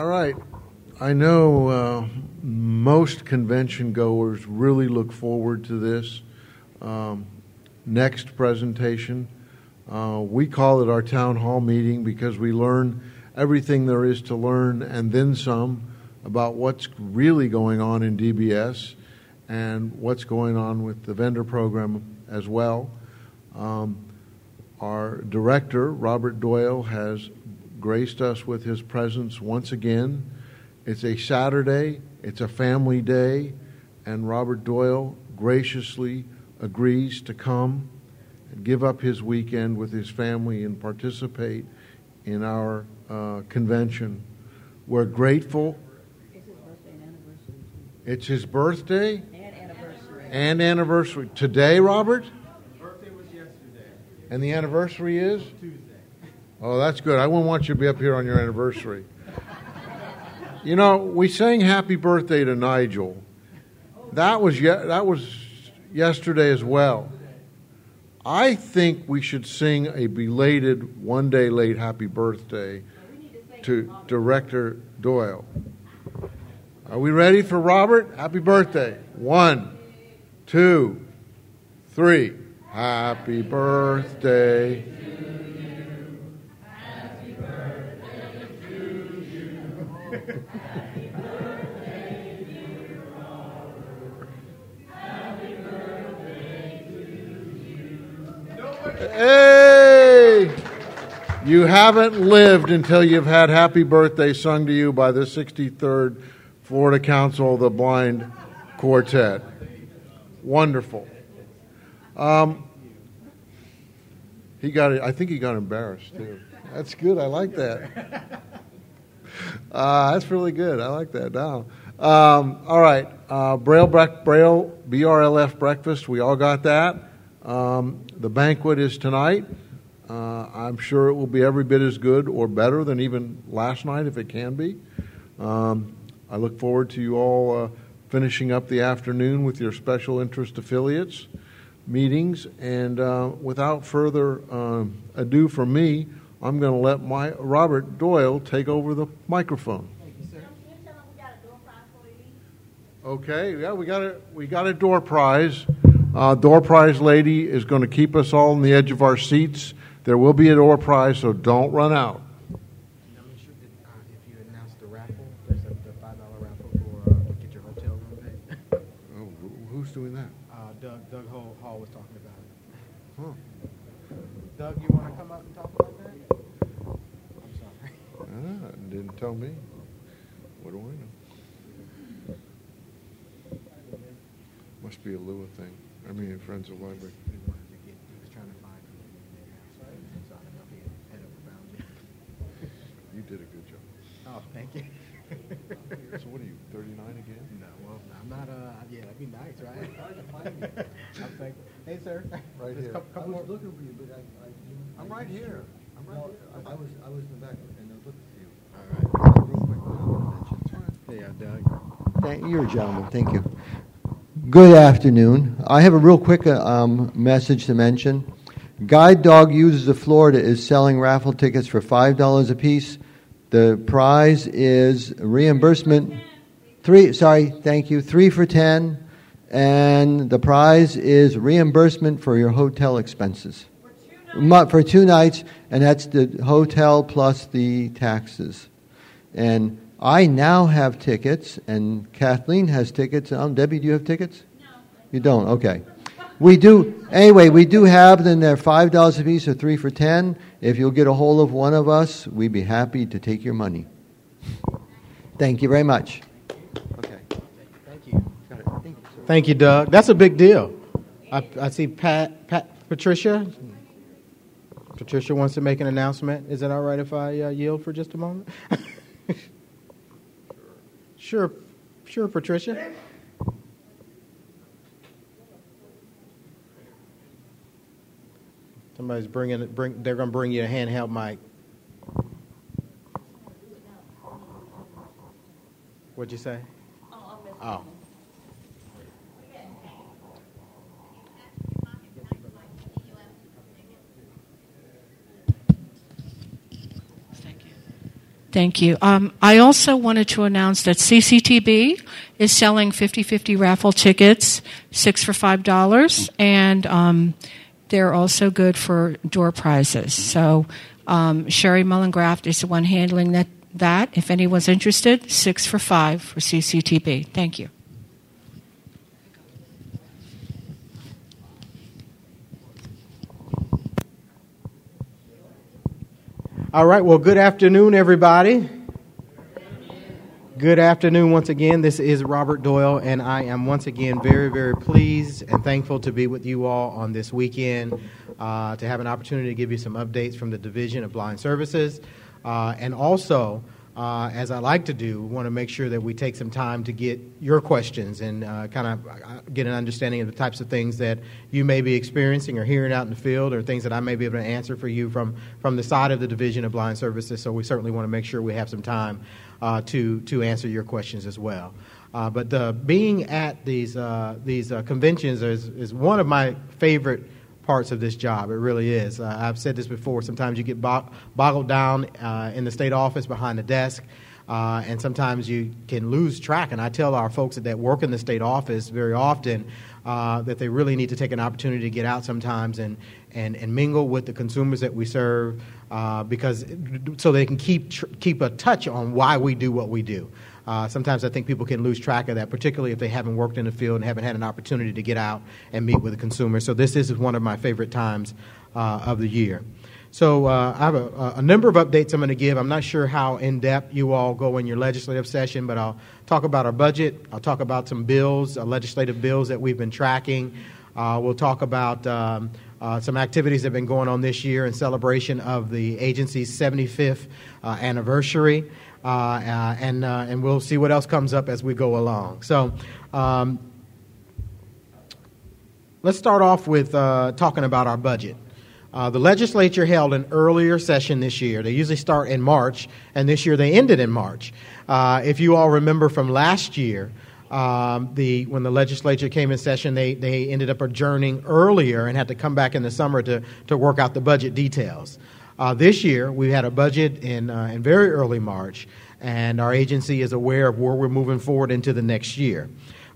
All right. I know uh, most convention goers really look forward to this um, next presentation. Uh, we call it our town hall meeting because we learn everything there is to learn and then some about what's really going on in DBS and what's going on with the vendor program as well. Um, our director, Robert Doyle, has graced us with his presence once again. It's a Saturday, it's a family day, and Robert Doyle graciously agrees to come and give up his weekend with his family and participate in our uh, convention. We're grateful. It's his birthday And anniversary. and anniversary. Today, Robert? Birthday was yesterday, And the anniversary is? Tuesday. Oh, that's good. I wouldn't want you to be up here on your anniversary. You know, we sang happy birthday to Nigel. That was ye- that was yesterday as well. I think we should sing a belated one day late happy birthday to Director Doyle. Are we ready for Robert? Happy birthday. One, two, three. Happy birthday. Hey! You haven't lived until you've had Happy Birthday sung to you by the 63rd Florida Council of the Blind Quartet. Wonderful. Um, he got. I think he got embarrassed too. That's good. I like that. Uh, that's really good. I like that. Now, um, all right. Uh, Braille, Braille, BRLF breakfast. We all got that. Um, the banquet is tonight. Uh, I'm sure it will be every bit as good or better than even last night, if it can be. Um, I look forward to you all uh, finishing up the afternoon with your special interest affiliates meetings. And uh, without further um, ado from me, I'm going to let my Robert Doyle take over the microphone. Okay, yeah, we got a we got a door prize. Uh, door prize lady is going to keep us all on the edge of our seats. There will be a door prize, so don't run out. Who's doing that? Doug Doug Hall, was talking about it. Doug, you want to come up and talk about that? I'm sorry. Didn't tell me. What do I know? Must be a Lua thing. I mean, Friends of Library. He wanted to get. He was trying to find who he didn't have, so so I don't know if he had ever found you. You did a good job. Oh, thank you. So what are you, 39 again? No, well, I'm not. Uh, yeah, that'd be nice, right? I'm thankful. Hey, sir. Right Just here. Couple, I was more. looking for you, but I, I. didn't- I'm right here. I'm right No, here. I was, I was in the back and I was looking for you. All right. Real quick, I wanna mention. Yeah, Doug. Thank, you're a gentleman, thank you. Good afternoon. I have a real quick uh, um, message to mention. Guide Dog Users of Florida is selling raffle tickets for $5 apiece. The prize is reimbursement. Three, sorry, thank you. Three for 10. And the prize is reimbursement for your hotel expenses. Mu- For two nights, and that's the hotel plus the taxes. And I now have tickets, and Kathleen has tickets. Um, Debbie, do you have tickets? No. You don't? Okay. We do, anyway, we do have them. They're $5 a piece or three for 10 If you'll get a hold of one of us, we'd be happy to take your money. Thank you very much. Okay. Thank you. Thank you. Thank you, Doug. That's a big deal. I, I see Pat, Pat, Patricia. Patricia wants to make an announcement. Is it all right if I uh, yield for just a moment? sure, sure, Patricia. Somebody's bringing it. Bring. They're going to bring you a handheld mic. What'd you say? Oh. Thank you. Um, I also wanted to announce that CCTB is selling 50 50 raffle tickets, six for $5, and um, they're also good for door prizes. So um, Sherry Mullengraft is the one handling that, that. If anyone's interested, six for five for CCTB. Thank you. All right, well, good afternoon, everybody. Good afternoon once again. This is Robert Doyle, and I am once again very, very pleased and thankful to be with you all on this weekend uh, to have an opportunity to give you some updates from the Division of Blind Services uh, and also uh, as I like to do, we want to make sure that we take some time to get your questions and uh, kind of uh, get an understanding of the types of things that you may be experiencing or hearing out in the field or things that I may be able to answer for you from, from the side of the Division of Blind Services. So we certainly want to make sure we have some time uh, to, to answer your questions as well. Uh, but uh, being at these, these conventions is, is one of my favorite parts of this job. It really is. Uh, I've said this before. Sometimes you get boggled down uh, in the state office behind the desk, uh, and sometimes you can lose track. And I tell our folks that, that work in the state office very often uh, that they really need to take an opportunity to get out sometimes and, and, and mingle with the consumers that we serve uh, because so they can keep, tr- keep a touch on why we do what we do. Uh, sometimes I think people can lose track of that, particularly if they haven't worked in the field and haven't had an opportunity to get out and meet with the consumer. So this is one of my favorite times uh, of the year. So uh, I have a, a, number of updates I'm going to give. I'm not sure how in depth you all go in your legislative session, but I'll talk about our budget. I'll talk about some bills, uh, legislative bills that we've been tracking. Uh, we'll talk about um, uh, some activities that have been going on this year in celebration of the agency's 75th anniversary. Uh, uh, and, uh, and we'll see what else comes up as we go along. So, um, let's start off with talking about our budget. Uh, the legislature held an earlier session this year. They usually start in March, and this year they ended in March. Uh, if you all remember from last year, um, the, when the legislature came in session, they, they ended up adjourning earlier and had to come back in the summer to, to work out the budget details. Uh, this year, we had a budget in, uh, in very early March, and our agency is aware of where we're moving forward into the next year.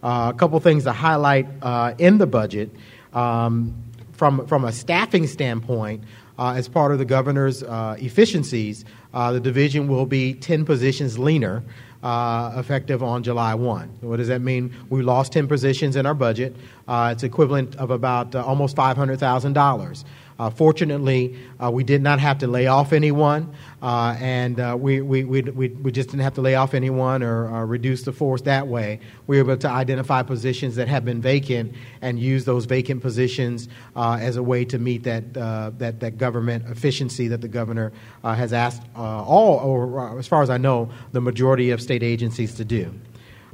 Uh, a couple things to highlight uh, in the budget. Um, from, from a staffing standpoint, uh, as part of the governor's uh, efficiencies, the division will be 10 positions leaner. Uh, effective on July 1. What does that mean? We lost 10 positions in our budget. Uh, it's equivalent of about uh, almost $500,000. Uh, fortunately, uh, we did not have to lay off anyone, uh, and uh, we, we, we, we, just didn't have to lay off anyone or, reduce the force that way. We were able to identify positions that have been vacant and use those vacant positions uh, as a way to meet that, uh, that, that government efficiency that the governor has asked all, or as far as I know, the majority of state agencies to do.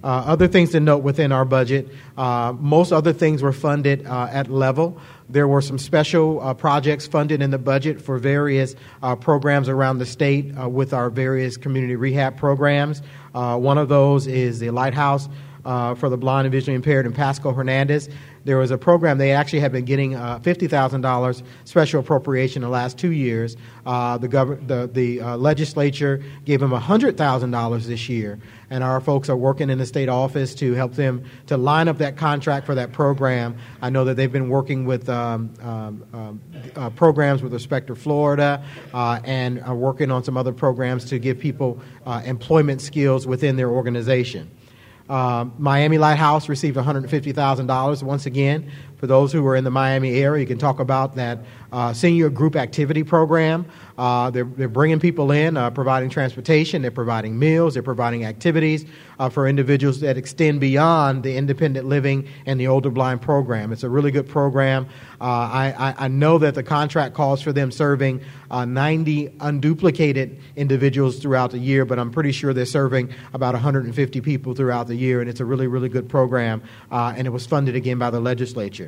Uh, other things to note within our budget uh, most other things were funded uh, at level. There were some special uh, projects funded in the budget for various uh, programs around the state uh, with our various community rehab programs. Uh, one of those is the Lighthouse uh, for the Blind and Visually Impaired in Pasco Hernando. There was a program they actually have been getting uh, $50,000 special appropriation the last two years. the, gov- the, the legislature gave them $100,000 this year and our folks are working in the state office to help them to line up that contract for that program. I know that they've been working with um, um, um uh, programs with respect to Florida uh, and are working on some other programs to give people uh, employment skills within their organization. Uh, Miami Lighthouse received $150,000 once again. For those who are in the Miami area, you can talk about that uh, senior group activity program. Uh, they're, they're bringing people in, uh, providing transportation, they're providing meals, they're providing activities uh, for individuals that extend beyond the independent living and the older blind program. It's a really good program. Uh, I, I, know that the contract calls for them serving uh, 90 unduplicated individuals throughout the year, but I'm pretty sure they're serving about 150 people throughout the year, and it's a really, really good program, and it was funded again by the legislature.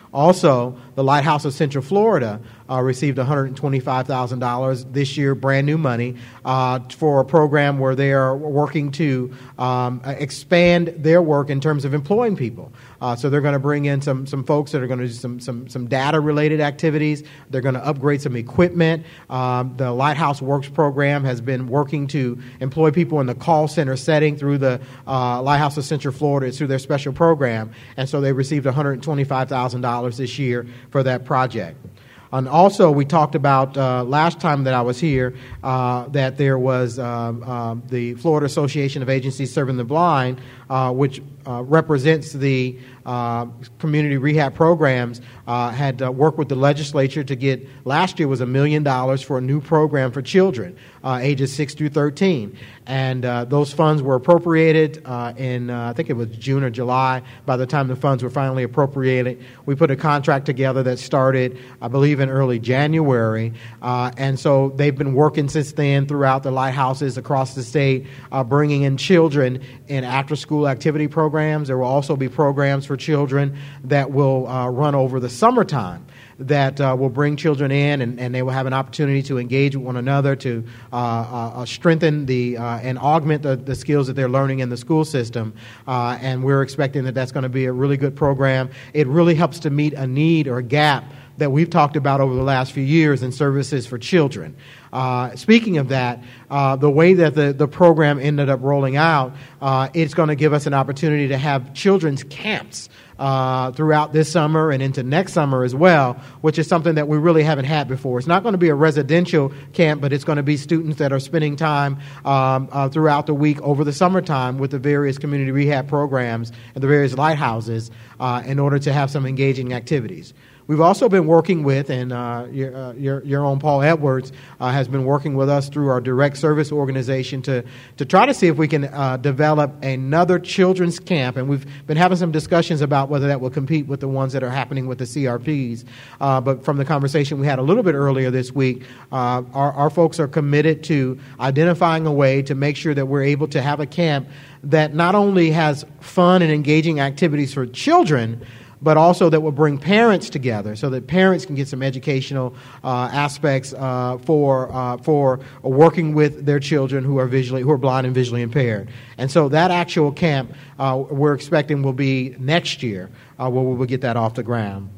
Also, the Lighthouse of Central Florida uh, received $125,000 this year, brand new money, uh, for a program where they are working to um, expand their work in terms of employing people. Uh, so they're going to bring in some, some folks that are going to do some, some, some data related activities. They're going to upgrade some equipment. Um, the Lighthouse Works program has been working to employ people in the call center setting through the uh, Lighthouse of Central Florida. Through their special program. And so they received $125,000 this year for that project. And also, we talked about uh, last time that I was here uh, that there was um, uh, the Florida Association of Agencies Serving the Blind, uh, which uh, represents the uh, community rehab programs, uh, had uh, worked with the legislature to get last year was a million dollars for a new program for children uh, ages 6 through 13. And uh, those funds were appropriated in, I think it was June or July. By the time the funds were finally appropriated, we put a contract together that started, I believe, in early January. and so they've been working since then throughout the lighthouses across the state, bringing in children in after school activity programs. There will also be programs for children that will uh, run over the summertime that uh, will bring children in and, and, they will have an opportunity to engage with one another to uh, uh, uh strengthen the uh, and augment the, the, skills that they're learning in the school system uh, and we're expecting that that's going to be a really good program it really helps to meet a need or a gap that we've talked about over the last few years in services for children. Uh, speaking of that, uh, the way that the, the program ended up rolling out, uh, it's going to give us an opportunity to have children's camps. Uh, throughout this summer and into next summer as well, which is something that we really haven't had before. It's not going to be a residential camp, but it's going to be students that are spending time um, uh, throughout the week over the summertime with the various community rehab programs and the various lighthouses uh, in order to have some engaging activities. We've also been working with, and uh, your, uh, your, your, own Paul Edwards uh, has been working with us through our direct service organization to, to try to see if we can uh, develop another children's camp. And we've been having some discussions about whether that will compete with the ones that are happening with the CRPs. Uh, but from the conversation we had a little bit earlier this week, uh, our, our folks are committed to identifying a way to make sure that we're able to have a camp that not only has fun and engaging activities for children, but also that will bring parents together so that parents can get some educational uh, aspects uh, for, uh, for working with their children who are, visually, who are blind and visually impaired. And so that actual camp uh, we're expecting will be next year uh, where we will get that off the ground.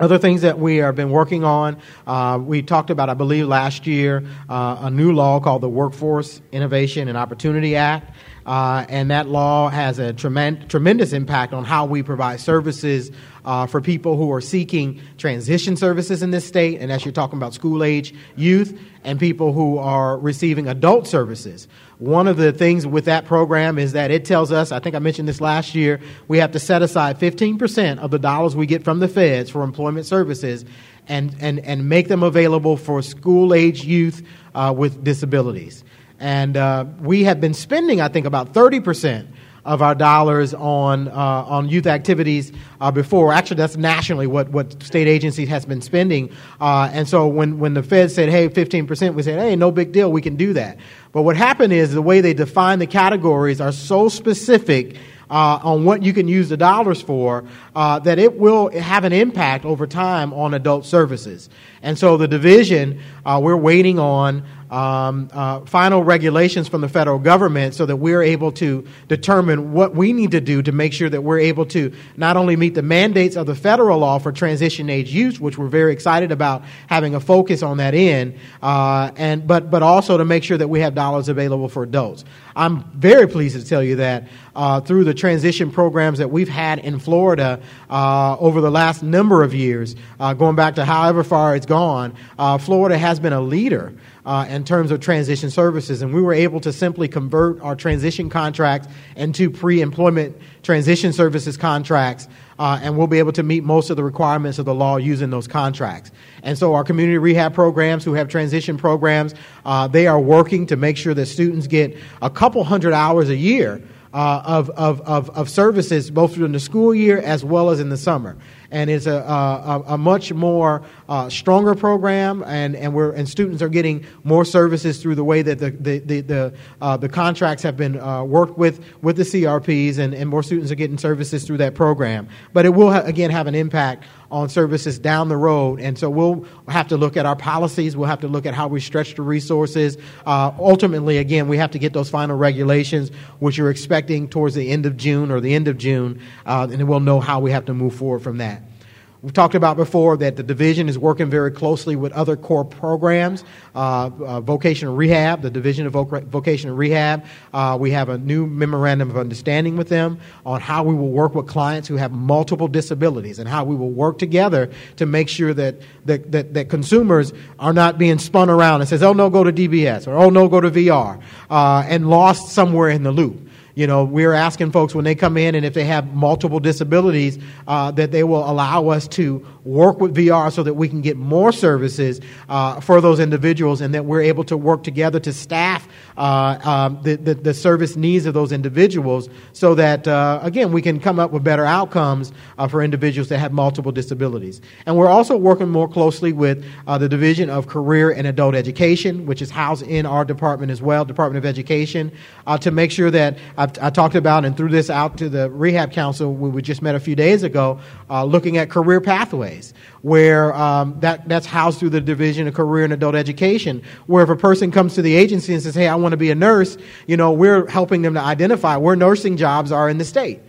Other things that we have been working on, uh, we talked about, I believe, last year, uh, a new law called the Workforce Innovation and Opportunity Act. Uh, and that law has a tremend- tremendous impact on how we provide services uh, for people who are seeking transition services in this state, and as you're talking about school age youth, and people who are receiving adult services. One of the things with that program is that it tells us, I think I mentioned this last year, we have to set aside 15% of the dollars we get from the feds for employment services and, and, and make them available for school age youth uh, with disabilities. And uh, we have been spending, I think, about 30% of our dollars on, uh, on youth activities uh, before. Actually, that's nationally what, what state agencies has been spending. Uh, and so when, when the Fed said, hey, 15%, we said, hey, no big deal, we can do that. But what happened is the way they define the categories are so specific uh, on what you can use the dollars for, uh, that it will have an impact over time on adult services. And so the division, uh, we're waiting on um, uh, final regulations from the federal government so that we're able to determine what we need to do to make sure that we're able to not only meet the mandates of the federal law for transition age youth, which we're very excited about having a focus on that end, uh, and but but also to make sure that we have dollars available for adults. I'm very pleased to tell you that uh, through the transition programs that we've had in Florida uh, over the last number of years, uh, going back to however far it's gone, uh, Florida has been a leader uh, in terms of transition services. And we were able to simply convert our transition contracts into pre employment transition services contracts. Uh, and we'll be able to meet most of the requirements of the law using those contracts. And so, our community rehab programs who have transition programs, uh, they are working to make sure that students get a couple hundred hours a year uh, of, of, of, of, services both during the school year as well as in the summer. And it's a, a, a much more uh, stronger program, and, and, we're, and students are getting more services through the way that the, the, the, the, uh, the contracts have been uh, worked with with the CRPs, and, and more students are getting services through that program. But it will, ha- again, have an impact on services down the road. And so we'll have to look at our policies. We'll have to look at how we stretch the resources. Uh, ultimately, again, we have to get those final regulations, which you're expecting towards the end of June or the end of June, uh, and then we'll know how we have to move forward from that. We've talked about before that the division is working very closely with other core programs, uh, uh, vocational rehab, the division of voc- vocational rehab. Uh, we have a new memorandum of understanding with them on how we will work with clients who have multiple disabilities and how we will work together to make sure that, that, that, that consumers are not being spun around and says, oh no, go to DBS or oh no, go to VR uh, and lost somewhere in the loop. You know, we're asking folks when they come in and if they have multiple disabilities, uh, that they will allow us to work with VR so that we can get more services uh, for those individuals and that we're able to work together to staff uh, um, the, the, the, service needs of those individuals so that, uh, again, we can come up with better outcomes uh, for individuals that have multiple disabilities. And we're also working more closely with uh, the Division of Career and Adult Education, which is housed in our department as well, Department of Education, to make sure that I've, i talked about and threw this out to the Rehab Council we just met a few days ago, looking at career pathways pathways, where um, that, that's housed through the Division of Career and Adult Education, where if a person comes to the agency and says, hey, I want to be a nurse, you know, we're helping them to identify where nursing jobs are in the state.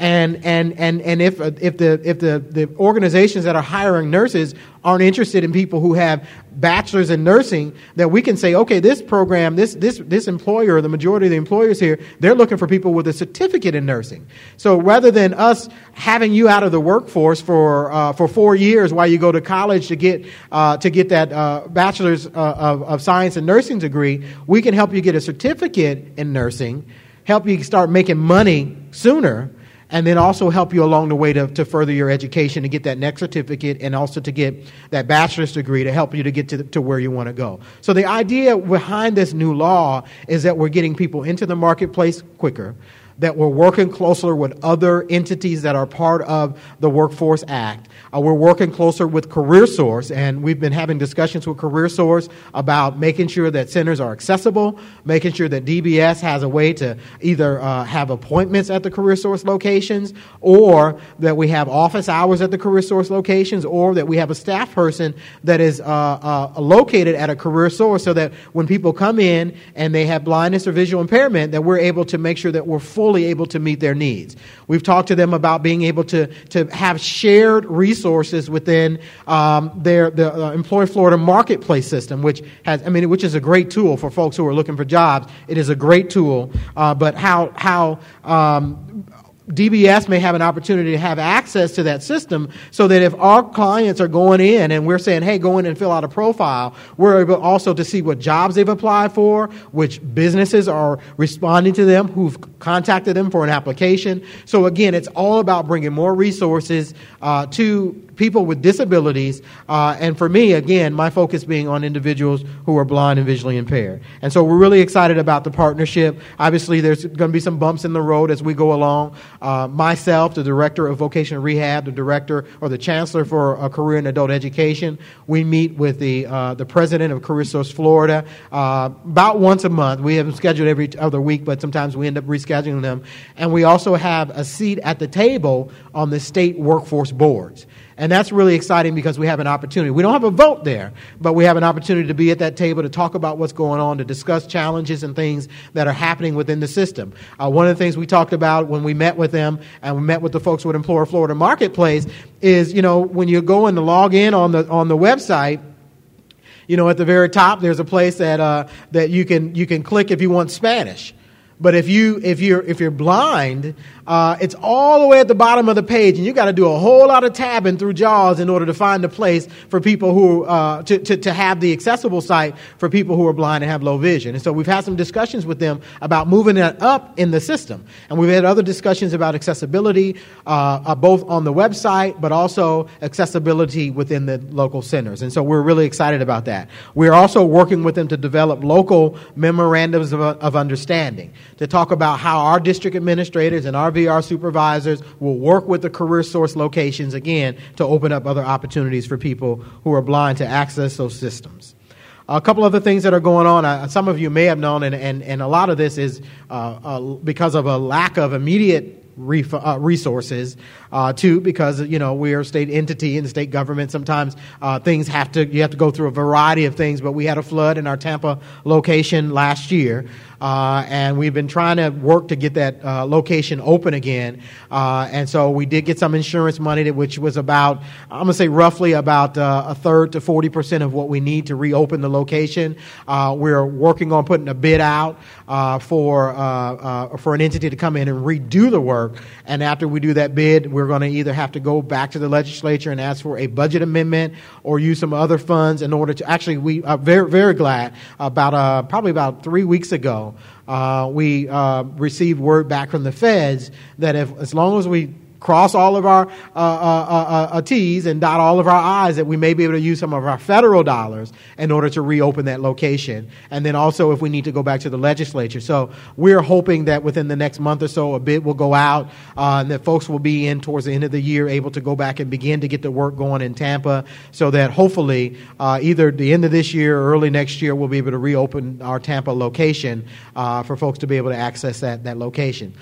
And, and, and, and if, if, the, if the, the organizations that are hiring nurses aren't interested in people who have bachelors in nursing, that we can say, okay, this program, this, this, this employer, the majority of the employers here, they're looking for people with a certificate in nursing. So rather than us having you out of the workforce for, uh, for four years while you go to college to get, uh, to get that uh, bachelor's uh, of, of science and nursing degree, we can help you get a certificate in nursing, help you start making money sooner and then also help you along the way to, to further your education to get that next certificate and also to get that bachelor's degree to help you to get to, to where you want to go. So the idea behind this new law is that we're getting people into the marketplace quicker that we're working closer with other entities that are part of the Workforce Act. Uh, we're working closer with Career Source, and we've been having discussions with Career Source about making sure that centers are accessible, making sure that DBS has a way to either uh, have appointments at the Career Source locations, or that we have office hours at the Career Source locations, or that we have a staff person that is uh, uh located at a Career Source so that when people come in and they have blindness or visual impairment, that we're able to make sure that we're full fully able to meet their needs. We've talked to them about being able to, to have shared resources within um, their the uh, Employ Florida marketplace system, which has, I mean, which is a great tool for folks who are looking for jobs. It is a great tool, uh, but how how um, DBS may have an opportunity to have access to that system so that if our clients are going in and we're saying, hey, go in and fill out a profile, we're able also to see what jobs they've applied for, which businesses are responding to them, who've contacted them for an application. So again, it's all about bringing more resources uh, to people with disabilities. Uh, and for me, again, my focus being on individuals who are blind and visually impaired. And so we're really excited about the partnership. Obviously, there's going to be some bumps in the road as we go along. Uh, myself, the director of vocational rehab, the director or the chancellor for a career and adult education, we meet with the uh, the president of CareerSource Florida uh, about once a month. We have them scheduled every other week, but sometimes we end up rescheduling them. And we also have a seat at the table on the state workforce boards. And that's really exciting because we have an opportunity. We don't have a vote there, but we have an opportunity to be at that table to talk about what's going on, to discuss challenges and things that are happening within the system. Uh, one of the things we talked about when we met with them and we met with the folks with Employer Florida Marketplace is, you know, when you go and log in on the, on the website, you know, at the very top, there's a place that, uh, that you, can, you can click if you want Spanish. But if you if you're if you're blind, uh, it's all the way at the bottom of the page, and you got to do a whole lot of tabbing through JAWS in order to find a place for people who uh, to, to to have the accessible site for people who are blind and have low vision. And so we've had some discussions with them about moving that up in the system, and we've had other discussions about accessibility, uh, uh both on the website but also accessibility within the local centers. And so we're really excited about that. We're also working with them to develop local memorandums of, of understanding to talk about how our district administrators and our VR supervisors will work with the career source locations again to open up other opportunities for people who are blind to access those systems. A couple other things that are going on. Uh, some of you may have known, and, and, and a lot of this is uh, uh, because of a lack of immediate uh, resources uh, too, because you know we are a state entity and the state government. Sometimes uh, things have to you have to go through a variety of things. But we had a flood in our Tampa location last year, uh, and we've been trying to work to get that uh, location open again. Uh, and so we did get some insurance money, which was about I'm gonna say roughly about a third to forty percent of what we need to reopen the location. we're working on putting a bid out for for an entity to come in and redo the work. And after we do that bid, we're going to either have to go back to the legislature and ask for a budget amendment or use some other funds in order to actually, we are very, very glad about uh, probably about three weeks ago, uh, we uh, received word back from the feds that if, as long as we cross all of our uh, uh, uh, uh, T's and dot all of our I's that we may be able to use some of our federal dollars in order to reopen that location. And then also if we need to go back to the legislature. So we're hoping that within the next month or so, a bid will go out uh, and that folks will be in towards the end of the year able to go back and begin to get the work going in Tampa so that hopefully uh, either the end of this year or early next year, we'll be able to reopen our Tampa location for folks to be able to access that, that location.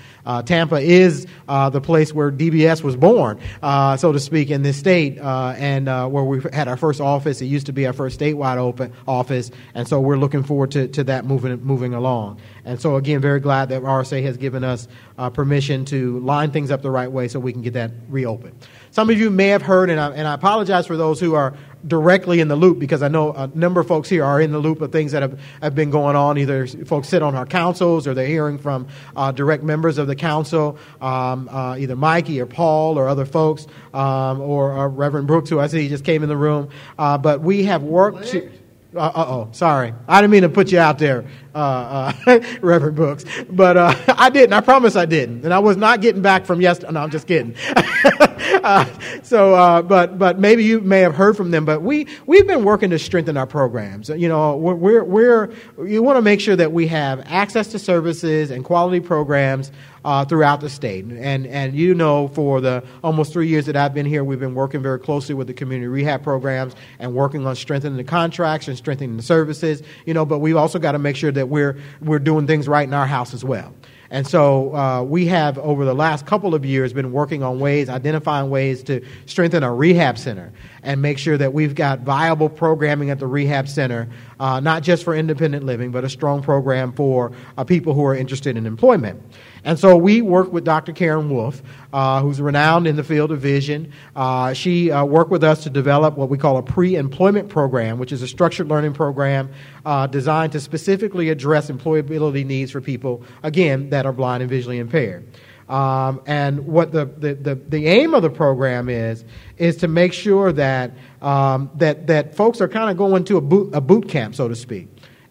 Tampa is the place where DBS was born, uh, so to speak, in this state, uh, and uh, where we had our first office. It used to be our first statewide open office, and so we're looking forward to, to that moving moving along. And so again, very glad that RSA has given us uh, permission to line things up the right way so we can get that reopened. Some of you may have heard, and I, and I apologize for those who are directly in the loop because I know a number of folks here are in the loop of things that have, have been going on. Either folks sit on our councils or they're hearing from uh, direct members of the council, um, uh, either Mikey or Paul or other folks, um, or, or, Reverend Brooks, who I see just came in the room. Uh, but we have worked to. Uh oh, sorry. I didn't mean to put you out there, uh, uh, Reverend Brooks, but uh, I didn't. I promise I didn't, and I was not getting back from yesterday. No, I'm just kidding. Uh, so, uh, but but maybe you may have heard from them. But we we've been working to strengthen our programs. You know, we're we're, we're you want to make sure that we have access to services and quality programs uh, throughout the state. And, and you know, for the almost three years that I've been here, we've been working very closely with the community rehab programs and working on strengthening the contracts and strengthening the services. You know, but we've also got to make sure that we're, we're doing things right in our house as well. And so uh, we have, over the last couple of years, been working on ways, identifying ways to strengthen our rehab center and make sure that we've got viable programming at the rehab center, uh, not just for independent living, but a strong program for uh, people who are interested in employment. And so we work with Dr. Karen Wolffe, uh, who's renowned in the field of vision. Uh, she uh, worked with us to develop what we call a pre employment program, which is a structured learning program uh, designed to specifically address employability needs for people, again, that are blind and visually impaired. Um, and what the, the, the, the, aim of the program is, is to make sure that, um, that, that folks are kind of going to a boot, a boot camp, so to speak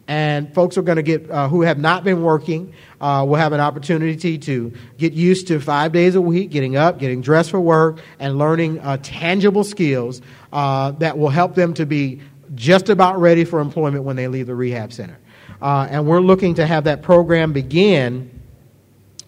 and folks are going to get uh, who have not been working uh, will have an opportunity to get used to five days a week getting up getting dressed for work and learning uh, tangible skills uh, that will help them to be just about ready for employment when they leave the rehab center uh, and we're looking to have that program begin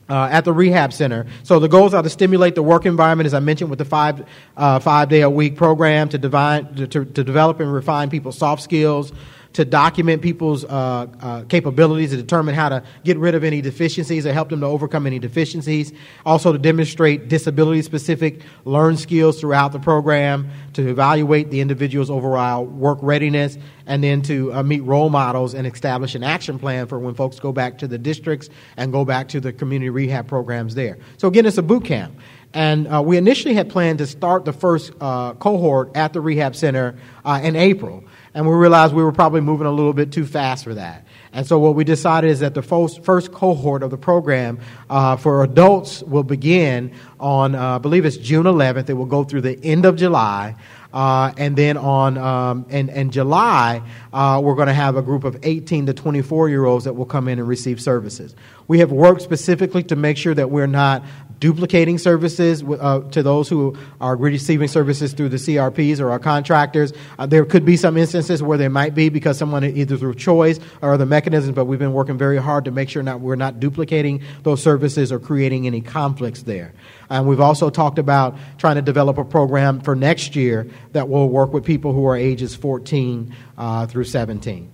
uh, at the rehab center. So the goals are to stimulate the work environment, as I mentioned, with the five uh, five day a week program to, divine, to, to, to develop and refine people's soft skills, to document people's uh, uh, capabilities, to determine how to get rid of any deficiencies or help them to overcome any deficiencies. Also, to demonstrate disability specific learn skills throughout the program, to evaluate the individual's overall work readiness, and then to uh, meet role models and establish an action plan for when folks go back to the districts and go back to the community rehab programs there. So, again, it's a boot camp. And uh, we initially had planned to start the first uh, cohort at the rehab center uh, in April and we realized we were probably moving a little bit too fast for that. And so what we decided is that the first, first cohort of the program uh, for adults will begin on, uh, I believe it's June 11th. It will go through the end of July. Uh, and then on um, in, in July, uh, we're going to have a group of 18 to 24 year olds that will come in and receive services. We have worked specifically to make sure that we're not duplicating services uh, to those who are receiving services through the CRPs or our contractors. Uh, there could be some instances where there might be because someone either through choice or other mechanisms, but we've been working very hard to make sure not, we're not duplicating those services or creating any conflicts there. And we've also talked about trying to develop a program for next year that will work with people who are ages 14 uh, through 17.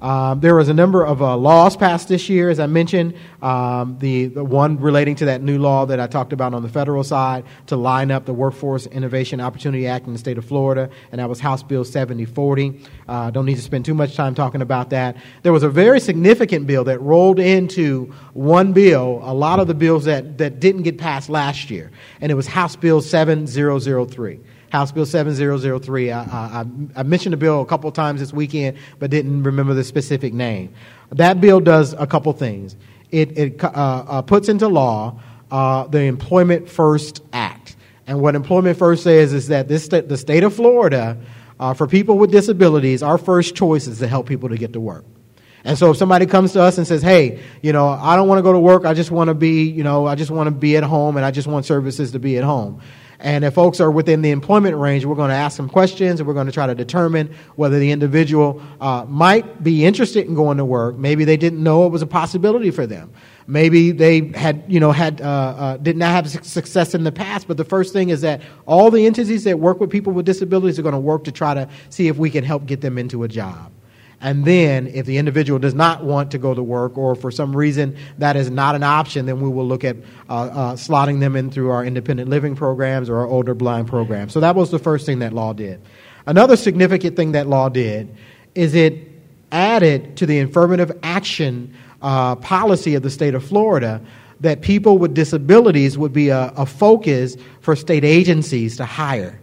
Um, there was a number of uh, laws passed this year, as I mentioned. Um, the, the one relating to that new law that I talked about on the federal side to line up the Workforce Innovation Opportunity Act in the state of Florida, and that was House Bill 7040. Uh, don't need to spend too much time talking about that. There was a very significant bill that rolled into one bill, a lot of the bills that, that didn't get passed last year, and it was House Bill 7003. House Bill 7003. I, I, I, mentioned the bill a couple times this weekend, but didn't remember the specific name. That bill does a couple things. It, it uh, uh, puts into law uh, the Employment First Act. And what Employment First says is that this st- the state of Florida, uh, for people with disabilities, our first choice is to help people to get to work. And so if somebody comes to us and says, hey, you know, I don't want to go to work, I just want to be, you know, I just want to be at home and I just want services to be at home and if folks are within the employment range, we're going to ask them questions and we're going to try to determine whether the individual uh, might be interested in going to work. Maybe they didn't know it was a possibility for them. Maybe they had, you know, had, uh, uh, did not have success in the past. But the first thing is that all the entities that work with people with disabilities are going to work to try to see if we can help get them into a job. And then, if the individual does not want to go to work, or for some reason that is not an option, then we will look at uh, uh, slotting them in through our independent living programs or our older blind programs. So that was the first thing that law did. Another significant thing that law did is it added to the affirmative action uh, policy of the state of Florida that people with disabilities would be a, a focus for state agencies to hire.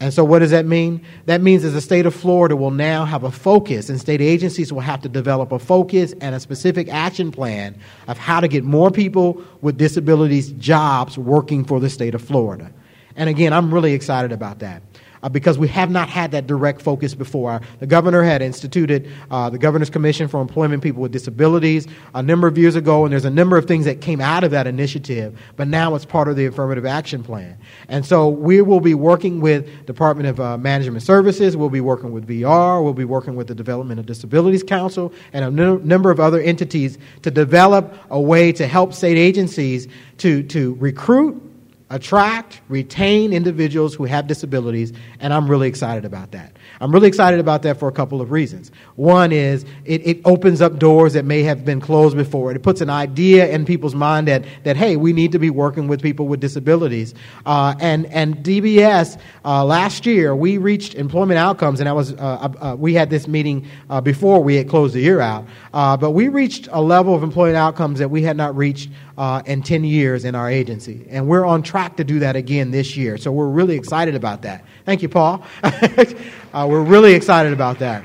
And so, what does that mean? That means that the state of Florida will now have a focus, and state agencies will have to develop a focus and a specific action plan of how to get more people with disabilities jobs working for the state of Florida. And again, I'm really excited about that uh, because we have not had that direct focus before. The governor had instituted uh, the Governor's Commission for Employment People with Disabilities a number of years ago, and there's a number of things that came out of that initiative, but now it's part of the Affirmative Action Plan. And so we will be working with Department of uh, Management Services, we'll be working with VR, we'll be working with the Developmental Disabilities Council, and a n- number of other entities to develop a way to help state agencies to, to recruit attract, retain individuals who have disabilities, and I'm really excited about that. I'm really excited about that for a couple of reasons. One is it, it opens up doors that may have been closed before. It puts an idea in people's mind that, that hey, we need to be working with people with disabilities. Uh, and, and DBS, uh, last year, we reached employment outcomes, and I was, uh, uh, uh we had this meeting uh, before we had closed the year out, but we reached a level of employment outcomes that we had not reached uh, in 10 years in our agency. And we're on track to do that again this year. So we're really excited about that. Thank you, Paul. uh, we're really excited about that.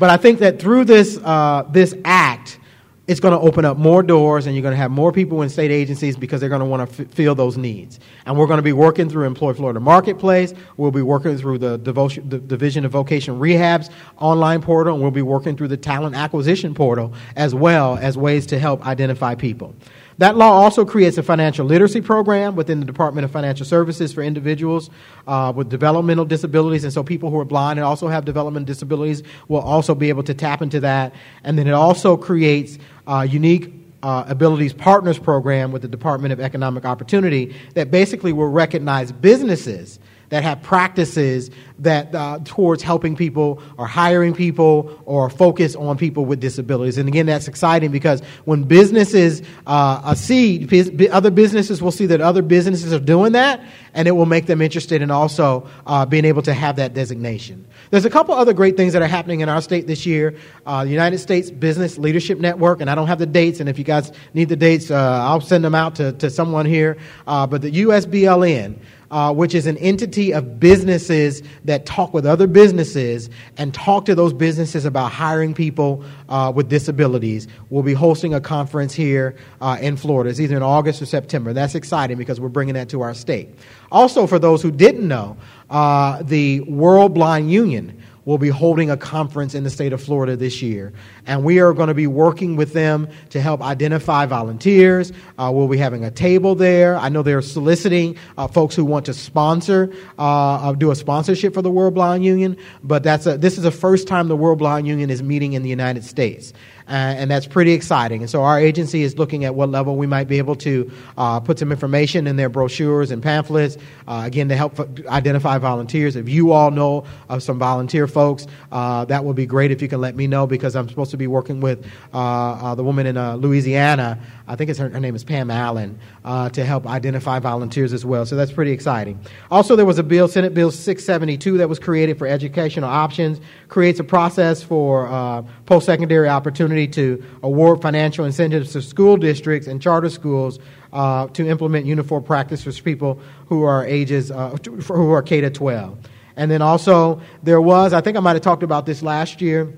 But I think that through this, uh, this act, it's going to open up more doors and you're going to have more people in state agencies because they're going to want to f- fill those needs. And we're going to be working through Employ Florida Marketplace. We'll be working through the, the Division of Vocation Rehab's online portal, and we'll be working through the Talent Acquisition portal as well as ways to help identify people. That law also creates a financial literacy program within the Department of Financial Services for individuals uh, with developmental disabilities. And so people who are blind and also have developmental disabilities will also be able to tap into that. And then it also creates uh, unique uh, Abilities Partners program with the Department of Economic Opportunity that basically will recognize businesses that have practices that uh, towards helping people or hiring people or focus on people with disabilities. And again, that's exciting because when businesses uh, see, other businesses will see that other businesses are doing that, and it will make them interested in also uh, being able to have that designation. There's a couple other great things that are happening in our state this year. Uh, the United States Business Leadership Network, and I don't have the dates, and if you guys need the dates, uh, I'll send them out to, to someone here. Uh, but the USBLN, uh, which is an entity of businesses that talk with other businesses and talk to those businesses about hiring people uh, with disabilities. We'll be hosting a conference here uh, in Florida. It's either in August or September. That's exciting because we're bringing that to our state. Also, for those who didn't know, uh, the World Blind Union will be holding a conference in the state of Florida this year. And we are going to be working with them to help identify volunteers. Uh, we'll be having a table there. I know they're soliciting uh, folks who want to sponsor, uh, do a sponsorship for the World Blind Union, but that's a, this is the first time the World Blind Union is meeting in the United States. Uh, and that's pretty exciting. And so our agency is looking at what level we might be able to uh, put some information in their brochures and pamphlets, uh, again, to help identify volunteers. If you all know of some volunteer folks, uh, that would be great if you can let me know because I'm supposed to be working with uh, uh, the woman in Louisiana. I think it's her, her name is Pam Allen to help identify volunteers as well. So that's pretty exciting. Also, there was a bill, Senate Bill 672, that was created for educational options, creates a process for post secondary opportunities opportunity to award financial incentives to school districts and charter schools uh, to implement uniform practice for people who are ages uh, who are K to 12. And then also there was, I think I might have talked about this last year.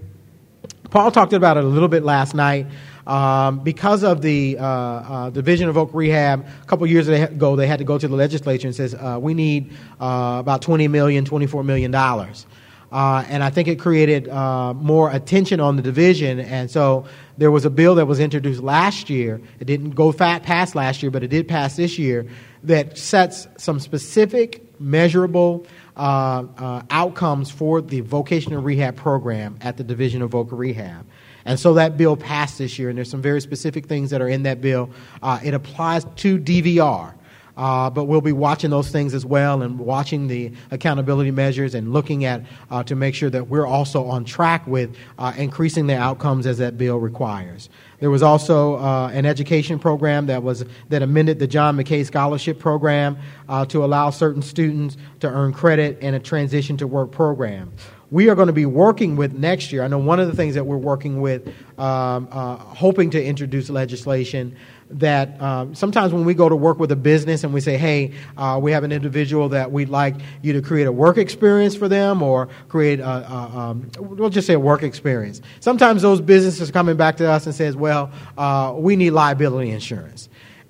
Paul talked about it a little bit last night. Um, because of the uh, uh, Division of Voc Rehab, a couple years ago, they had to go to the legislature and says uh, we need uh, about 20 million, 24 million dollars. Uh, and I think it created uh, more attention on the division. And so there was a bill that was introduced last year. It didn't go fat past last year, but it did pass this year that sets some specific, measurable uh, uh outcomes for the vocational rehab program at the Division of Voc Rehab. And so that bill passed this year, and there's some very specific things that are in that bill. Uh, it applies to DVR. Uh, but we'll be watching those things as well and watching the accountability measures and looking at uh, to make sure that we're also on track with uh, increasing the outcomes as that bill requires. There was also uh, an education program that was that amended the John McKay Scholarship Program uh, to allow certain students to earn credit in a transition to work program we are going to be working with next year. I know one of the things that we're working with, um, uh, hoping to introduce legislation that um, sometimes when we go to work with a business and we say, hey, uh, we have an individual that we'd like you to create a work experience for them or create, a, a um, we'll just say a work experience. Sometimes those businesses coming back to us and says, well, uh, we need liability insurance.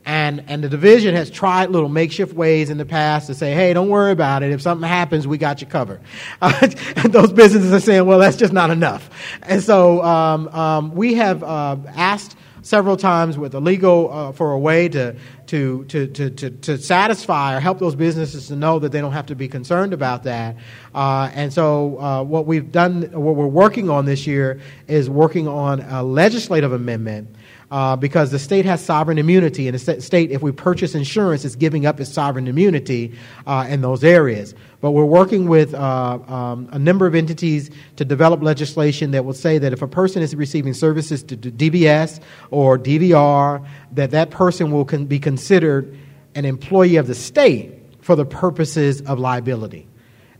And, and the division has tried little makeshift ways in the past to say, hey, don't worry about it. If something happens, we got you covered. Uh, and those businesses are saying, well, that's just not enough. And so um, um, we have uh, asked several times with a legal uh, for a way to, to, to, to, to, to satisfy or help those businesses to know that they don't have to be concerned about that. Uh, and so, uh, what we've done, what we're working on this year is working on a legislative amendment uh, because the state has sovereign immunity, and the state, if we purchase insurance, is giving up its sovereign immunity uh, in those areas. But we're working with uh, um, a number of entities to develop legislation that will say that if a person is receiving services to DBS or DVR, that that person will con- be considered an employee of the state for the purposes of liability.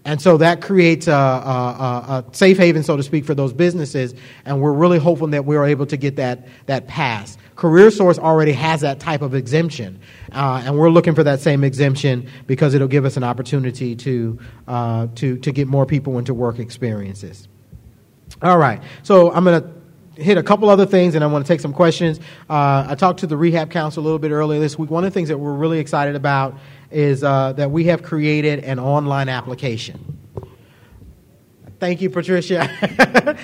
And so that creates a, a, a, safe haven, so to speak, for those businesses. And we're really hoping that we're able to get that, that passed. Career Source already has that type of exemption. Uh, and we're looking for that same exemption because it'll give us an opportunity to, uh, to, to get more people into work experiences. All right. So I'm going to hit a couple other things and I want to take some questions. Uh, I talked to the Rehab Council a little bit earlier this week. One of the things that we're really excited about is uh, that we have created an online application. Thank you, Patricia.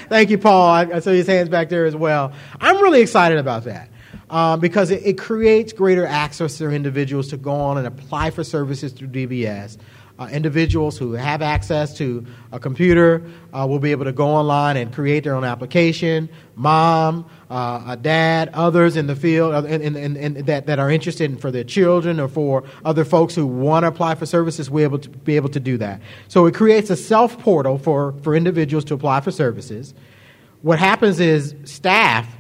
Thank you, Paul. I, saw his hands back there as well. I'm really excited about that. Um, because it, it, creates greater access for individuals to go on and apply for services through DBS uh, individuals who have access to a computer uh, will be able to go online and create their own application. Mom, uh, a dad, others in the field in, in, in, that, that are interested in for their children or for other folks who want to apply for services will be able to be able to do that. So it creates a self portal for, for individuals to apply for services. What happens is staff,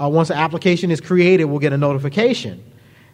uh, once an application is created, will get a notification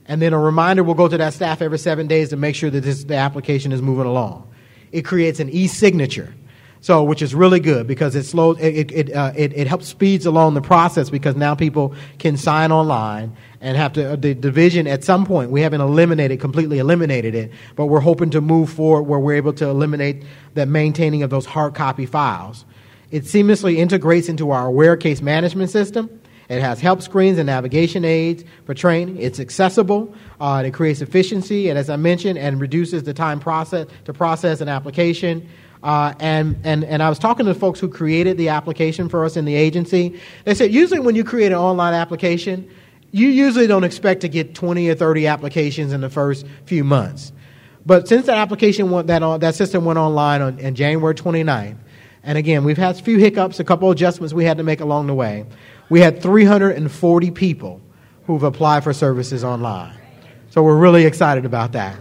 and then a reminder will go to that staff every seven days to make sure that this, the application is moving along. It creates an e-signature, so which is really good because it slows it it, uh, it, it helps speeds along the process because now people can sign online and have to uh, the division at some point we haven't eliminated completely eliminated it, but we're hoping to move forward where we're able to eliminate the maintaining of those hard copy files. It seamlessly integrates into our aware case management system it has help screens and navigation aids for training. It's accessible. Uh, it creates efficiency, and as I mentioned, and reduces the time process to process an application. Uh, and, and, and I was talking to the folks who created the application for us in the agency. They said usually when you create an online application, you usually don't expect to get 20 or 30 applications in the first few months. But since that application went, that, that system went online on, on January 29th, And again, we've had a few hiccups, a couple adjustments we had to make along the way. We had 340 people who've applied for services online. So we're really excited about that.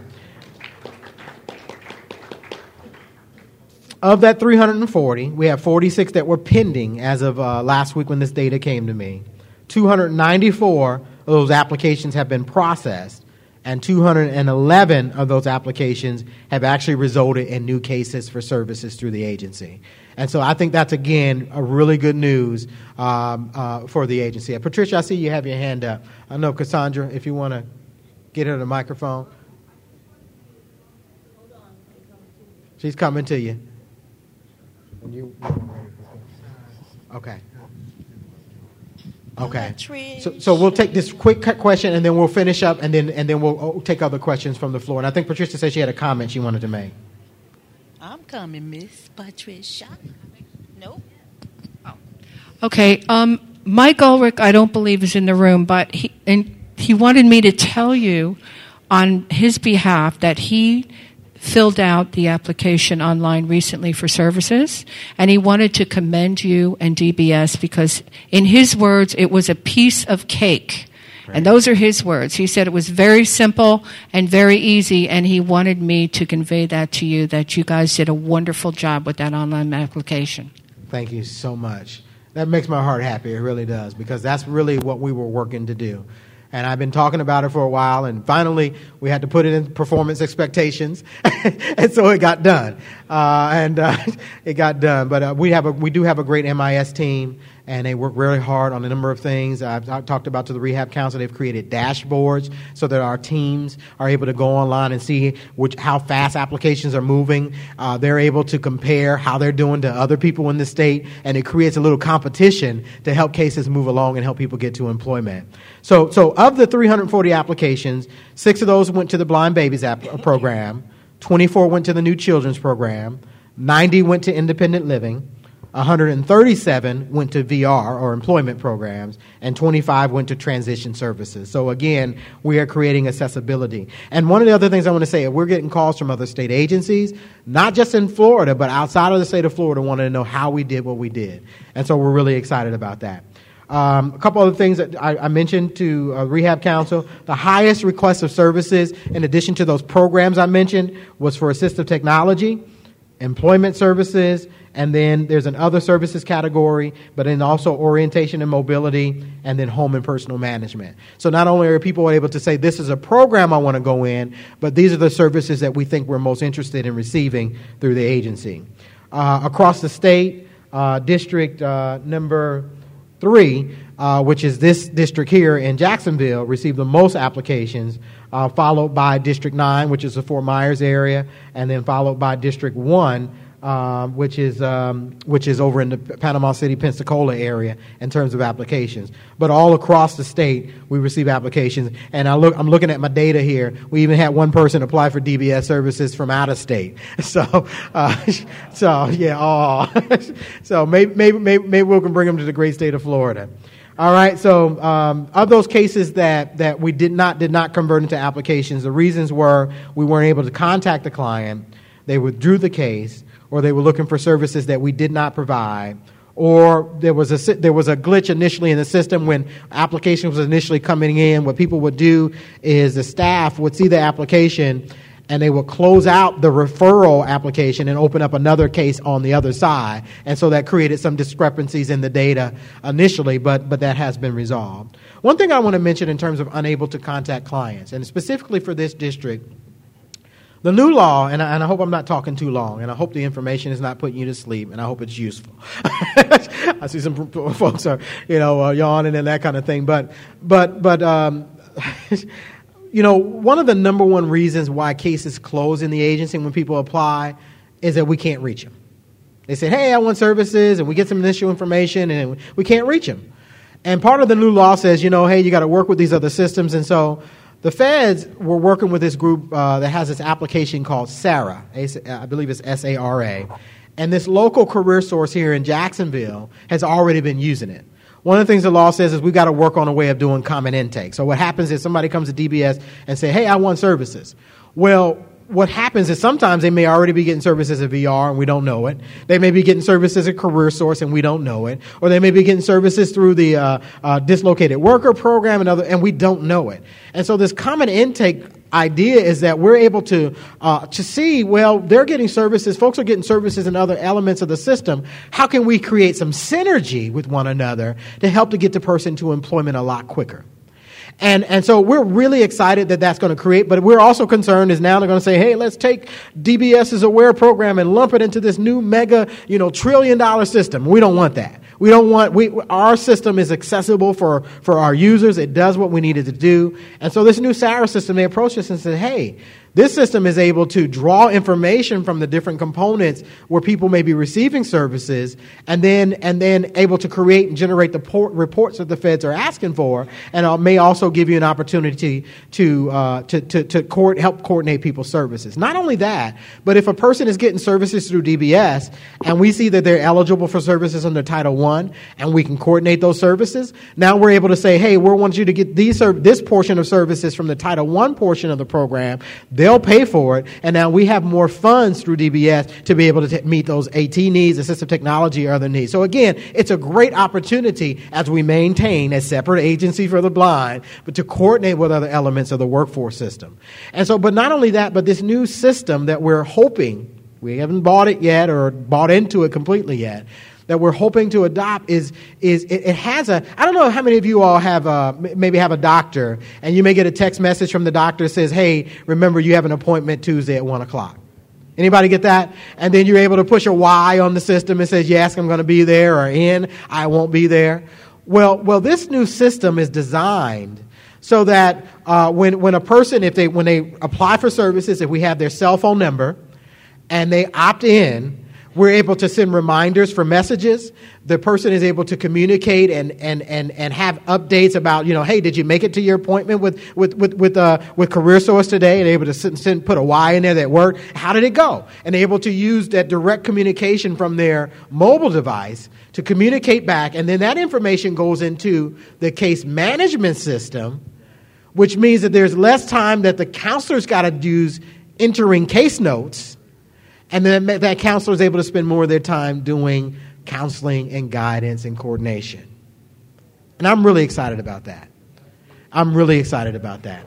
Of that 340, we have 46 that were pending as of uh, last week when this data came to me. 294 of those applications have been processed, and 211 of those applications have actually resulted in new cases for services through the agency. And so I think that's, again, a really good news um, uh, for the agency. Uh, Patricia, I see you have your hand up. I know, Cassandra, if you want to get her the microphone. She's coming to you. Okay. Okay. So, so we'll take this quick question and then we'll finish up and then and then we'll oh, take other questions from the floor. And I think Patricia said she had a comment she wanted to make. I'm coming, Miss Patricia. Nope. Oh. Okay. Um, Mike Ulrich, I don't believe is in the room, but he and he wanted me to tell you on his behalf that he filled out the application online recently for services, and he wanted to commend you and DBS because, in his words, it was a piece of cake. Right. And those are his words. He said it was very simple and very easy, and he wanted me to convey that to you that you guys did a wonderful job with that online application. Thank you so much. That makes my heart happy. It really does, because that's really what we were working to do and I've been talking about it for a while, and finally we had to put it in performance expectations, and so it got done, uh, and uh, it got done. But uh, we have a, we do have a great MIS team, and they work really hard on a number of things. I've, talked about to the Rehab Council, they've created dashboards so that our teams are able to go online and see which, how fast applications are moving. Uh, they're able to compare how they're doing to other people in the state, and it creates a little competition to help cases move along and help people get to employment. So, so of the 340 applications, six of those went to the Blind Babies app, uh, program, 24 went to the New Children's Program, 90 went to Independent Living. 137 went to VR or employment programs, and 25 went to transition services. So again, we are creating accessibility. And one of the other things I want to say, we're getting calls from other state agencies, not just in Florida, but outside of the state of Florida, wanting to know how we did what we did. And so we're really excited about that. Um, a couple other things that I, I mentioned to uh, Rehab Council. The highest request of services, in addition to those programs I mentioned, was for assistive technology, employment services, and then there's an other services category, but then also orientation and mobility, and then home and personal management. So not only are people able to say, this is a program I want to go in, but these are the services that we think we're most interested in receiving through the agency. Uh, across the state, uh, district uh, number three, uh, which is this district here in Jacksonville, received the most applications, uh, followed by District 9, which is the Fort Myers area, and then followed by District 1, um, which is um, which is over in the Panama City, Pensacola area in terms of applications. But all across the state, we receive applications. And I look, I'm looking at my data here. We even had one person apply for DBS services from out of state. So, uh, so yeah, oh, so maybe, maybe maybe maybe we can bring them to the great state of Florida. All right. So, um, of those cases that, that we did not did not convert into applications, the reasons were we weren't able to contact the client, they withdrew the case, or they were looking for services that we did not provide, or there was a there was a glitch initially in the system when applications was initially coming in. What people would do is the staff would see the application and they would close out the referral application and open up another case on the other side. And so that created some discrepancies in the data initially, but, but that has been resolved. One thing I want to mention in terms of unable to contact clients, and specifically for this district, the new law, and I, and I, hope I'm not talking too long, and I hope the information is not putting you to sleep, and I hope it's useful. I see some folks are, you know, uh, yawning and that kind of thing, but, but, but, um, you know, one of the number one reasons why cases close in the agency when people apply is that we can't reach them. They say, "Hey, I want services," and we get some initial information, and we can't reach them. And part of the new law says, you know, hey, you got to work with these other systems, and so the feds were working with this group uh, that has this application called SARA. I believe it's S A R A. And this local career source here in Jacksonville has already been using it. One of the things the law says is we've got to work on a way of doing common intake. So what happens is somebody comes to DBS and say, hey, I want services. Well, what happens is sometimes they may already be getting services at VR and we don't know it. They may be getting services at Career Source and we don't know it. Or they may be getting services through the uh, uh, dislocated worker program and other, and we don't know it. And so this common intake idea is that we're able to uh, to see well they're getting services folks are getting services in other elements of the system how can we create some synergy with one another to help to get the person to employment a lot quicker and, and so we're really excited that that's going to create, but we're also concerned is now they're going to say, hey, let's take DBS's Aware program and lump it into this new mega, you know, trillion dollar system. We don't want that. We don't want, we, our system is accessible for, for our users. It does what we needed to do. And so this new SARA system, they approached us and said, hey, this system is able to draw information from the different components where people may be receiving services and then, and then able to create and generate the port, reports that the feds are asking for and uh, may also give you an opportunity to, uh, to, to, to court, help coordinate people's services. Not only that, but if a person is getting services through DBS and we see that they're eligible for services under Title I and we can coordinate those services, now we're able to say, hey, we want you to get these, this portion of services from the Title I portion of the program. They'll pay for it, and now we have more funds through DBS to be able to t- meet those AT needs, assistive technology, or other needs. So again, it's a great opportunity as we maintain a separate agency for the blind, but to coordinate with other elements of the workforce system. And so, but not only that, but this new system that we're hoping we haven't bought it yet or bought into it completely yet that we're hoping to adopt is, is it, it has a, I don't know how many of you all have a, maybe have a doctor and you may get a text message from the doctor that says, hey, remember you have an appointment Tuesday at one o'clock. Anybody get that? And then you're able to push a Y on the system and says, yes, I'm going to be there or in, I won't be there. Well, well, this new system is designed so that uh, when, when a person, if they, when they apply for services, if we have their cell phone number and they opt in, we're able to send reminders for messages. The person is able to communicate and, and, and, and have updates about, you know, hey, did you make it to your appointment with, with, with, with, uh, with Career Source today? And able to send, send, put a Y in there that worked. How did it go? And able to use that direct communication from their mobile device to communicate back. And then that information goes into the case management system, which means that there's less time that the counselor's got to use entering case notes and then that counselor is able to spend more of their time doing counseling and guidance and coordination. And I'm really excited about that. I'm really excited about that.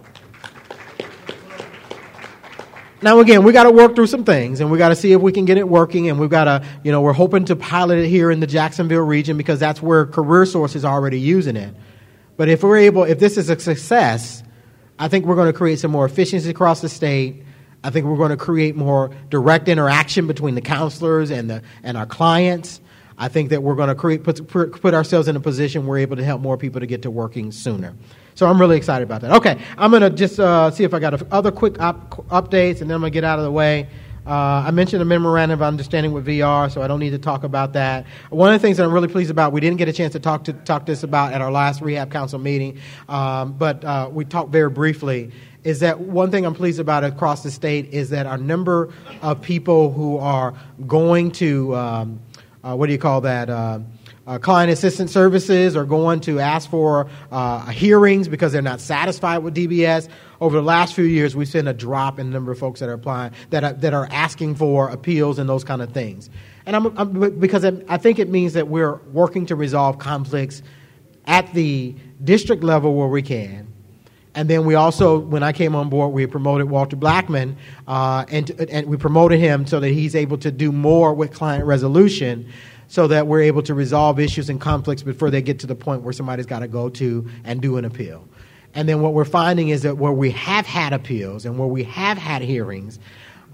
Now, again, we got to work through some things and we got to see if we can get it working. And we've got to, you know, we're hoping to pilot it here in the Jacksonville region because that's where Career Source is already using it. But if we're able, if this is a success, I think we're going to create some more efficiency across the state I think we're going to create more direct interaction between the counselors and, the, and our clients. I think that we're going to create, put, put ourselves in a position where we're able to help more people to get to working sooner. So I'm really excited about that. Okay, I'm going to just uh, see if I got other quick op- updates, and then I'm going to get out of the way. Uh, I mentioned a memorandum of understanding with VR, so I don't need to talk about that. One of the things that I'm really pleased about, we didn't get a chance to talk to talk this about at our last rehab council meeting, um, but uh, we talked very briefly is that one thing I'm pleased about across the state is that our number of people who are going to, um, uh, what do you call that? Uh, uh, client assistance services are going to ask for uh, hearings because they're not satisfied with DBS. Over the last few years, we've seen a drop in the number of folks that are applying, that are, that are asking for appeals and those kind of things. And I'm, I'm because I think it means that we're working to resolve conflicts at the district level where we can and then we also, when I came on board, we promoted Walter Blackman, uh, and, and we promoted him so that he's able to do more with client resolution so that we're able to resolve issues and conflicts before they get to the point where somebody's got to go to and do an appeal. And then what we're finding is that where we have had appeals and where we have had hearings,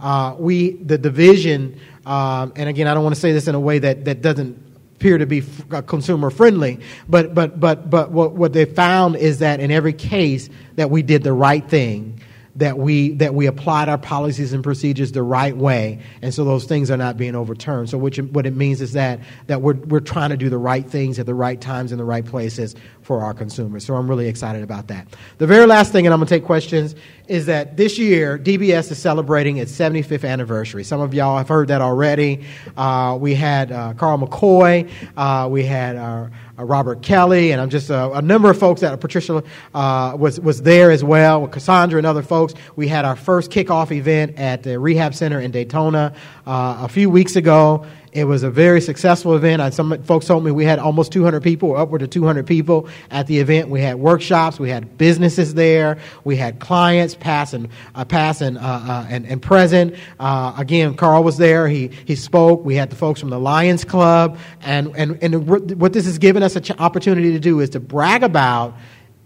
uh, we the division, um, and again, I don't want to say this in a way that, that doesn't appear to be uh, consumer friendly. But, but, but, but what, what they found is that in every case that we did the right thing that we that we applied our policies and procedures the right way, and so those things are not being overturned. So, which what it means is that that we're we're trying to do the right things at the right times in the right places for our consumers. So, I'm really excited about that. The very last thing, and I'm going to take questions, is that this year DBS is celebrating its 75th anniversary. Some of y'all have heard that already. Uh, we had uh, Carl McCoy, uh, we had our uh, Robert Kelly, and I'm just uh, a number of folks that Patricia uh, was was there as well with Cassandra and other folks. We had our first kickoff event at the rehab center in Daytona uh, a few weeks ago. It was a very successful event. Some folks told me we had almost 200 people, or upward of 200 people at the event. We had workshops, we had businesses there, we had clients, past and uh, and, uh, uh, and, and present. Uh, again, Carl was there. He he spoke. We had the folks from the Lions Club, and and and what this has given us an ch- opportunity to do is to brag about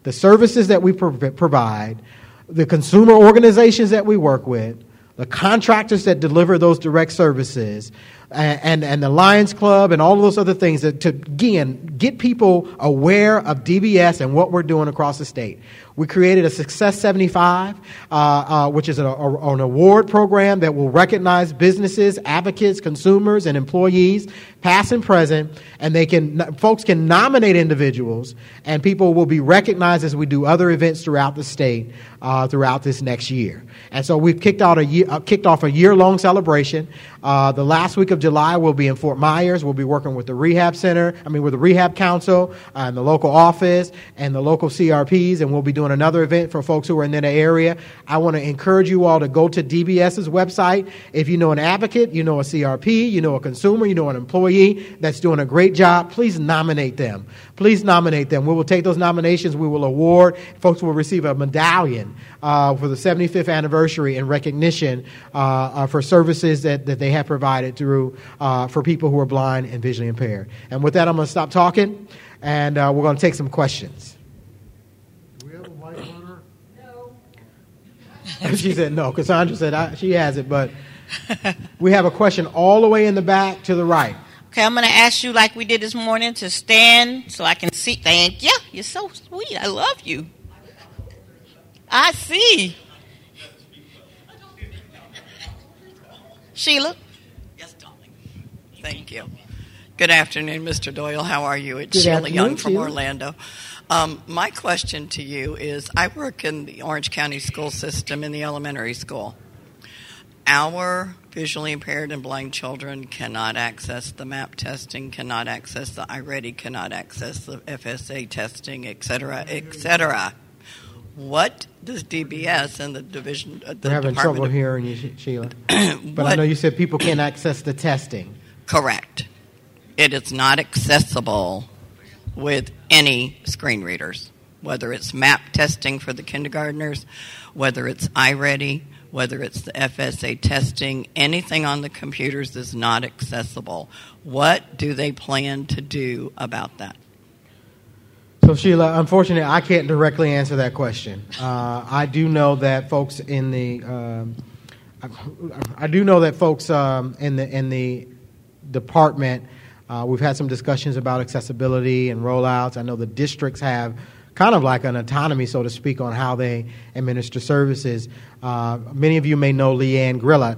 the services that we pro- provide, the consumer organizations that we work with, the contractors that deliver those direct services, and, and, the Lions Club and all of those other things that, to, again, get people aware of DBS and what we're doing across the state. We created a Success 75, uh, uh, which is a, a, an award program that will recognize businesses, advocates, consumers, and employees, past and present, and they can folks can nominate individuals, and people will be recognized as we do other events throughout the state uh, throughout this next year. And so we've kicked out a year, uh, kicked off a year long celebration. Uh, the last week of July, we'll be in Fort Myers. We'll be working with the rehab center. I mean, with the rehab council uh, and the local office and the local CRPs, and we'll be doing doing another event for folks who are in that area. I want to encourage you all to go to DBS's website. If you know an advocate, you know a CRP, you know a consumer, you know an employee that's doing a great job, please nominate them. Please nominate them. We will take those nominations. We will award. Folks will receive a medallion uh, for the 75th anniversary in recognition uh, uh, for services that, that they have provided through uh, for people who are blind and visually impaired. And with that, I'm going to stop talking, and uh, we're going to take some questions. she said no. Cassandra said she has it, but we have a question all the way in the back to the right. Okay, I'm going to ask you, like we did this morning, to stand so I can see. Thank you. You're so sweet. I love you. I see. Sheila? Yes, darling. Thank you. Good afternoon, Mr. Doyle. How are you? It's Good Sheila Young from Sheila. Orlando. Um, my question to you is I work in the Orange County school system in the elementary school. Our visually impaired and blind children cannot access the MAP testing, cannot access the iReady, cannot access the FSA testing, et cetera, et cetera. What does DBS and the division? uh, The We're having Department trouble of- hearing you, She- Sheila. But I know you said people can't access the testing. Correct. It is not accessible with any screen readers, whether it's map testing for the kindergartners, whether it's iReady, whether it's the FSA testing, anything on the computers is not accessible. What do they plan to do about that? So, Sheila, unfortunately, I can't directly answer that question. Uh, I do know that folks in the, um, I, I do know that folks um, in the in the department, uh, we've had some discussions about accessibility and rollouts. I know the districts have kind of like an autonomy, so to speak, on how they administer services. Uh, many of you may know Leanne Grillot,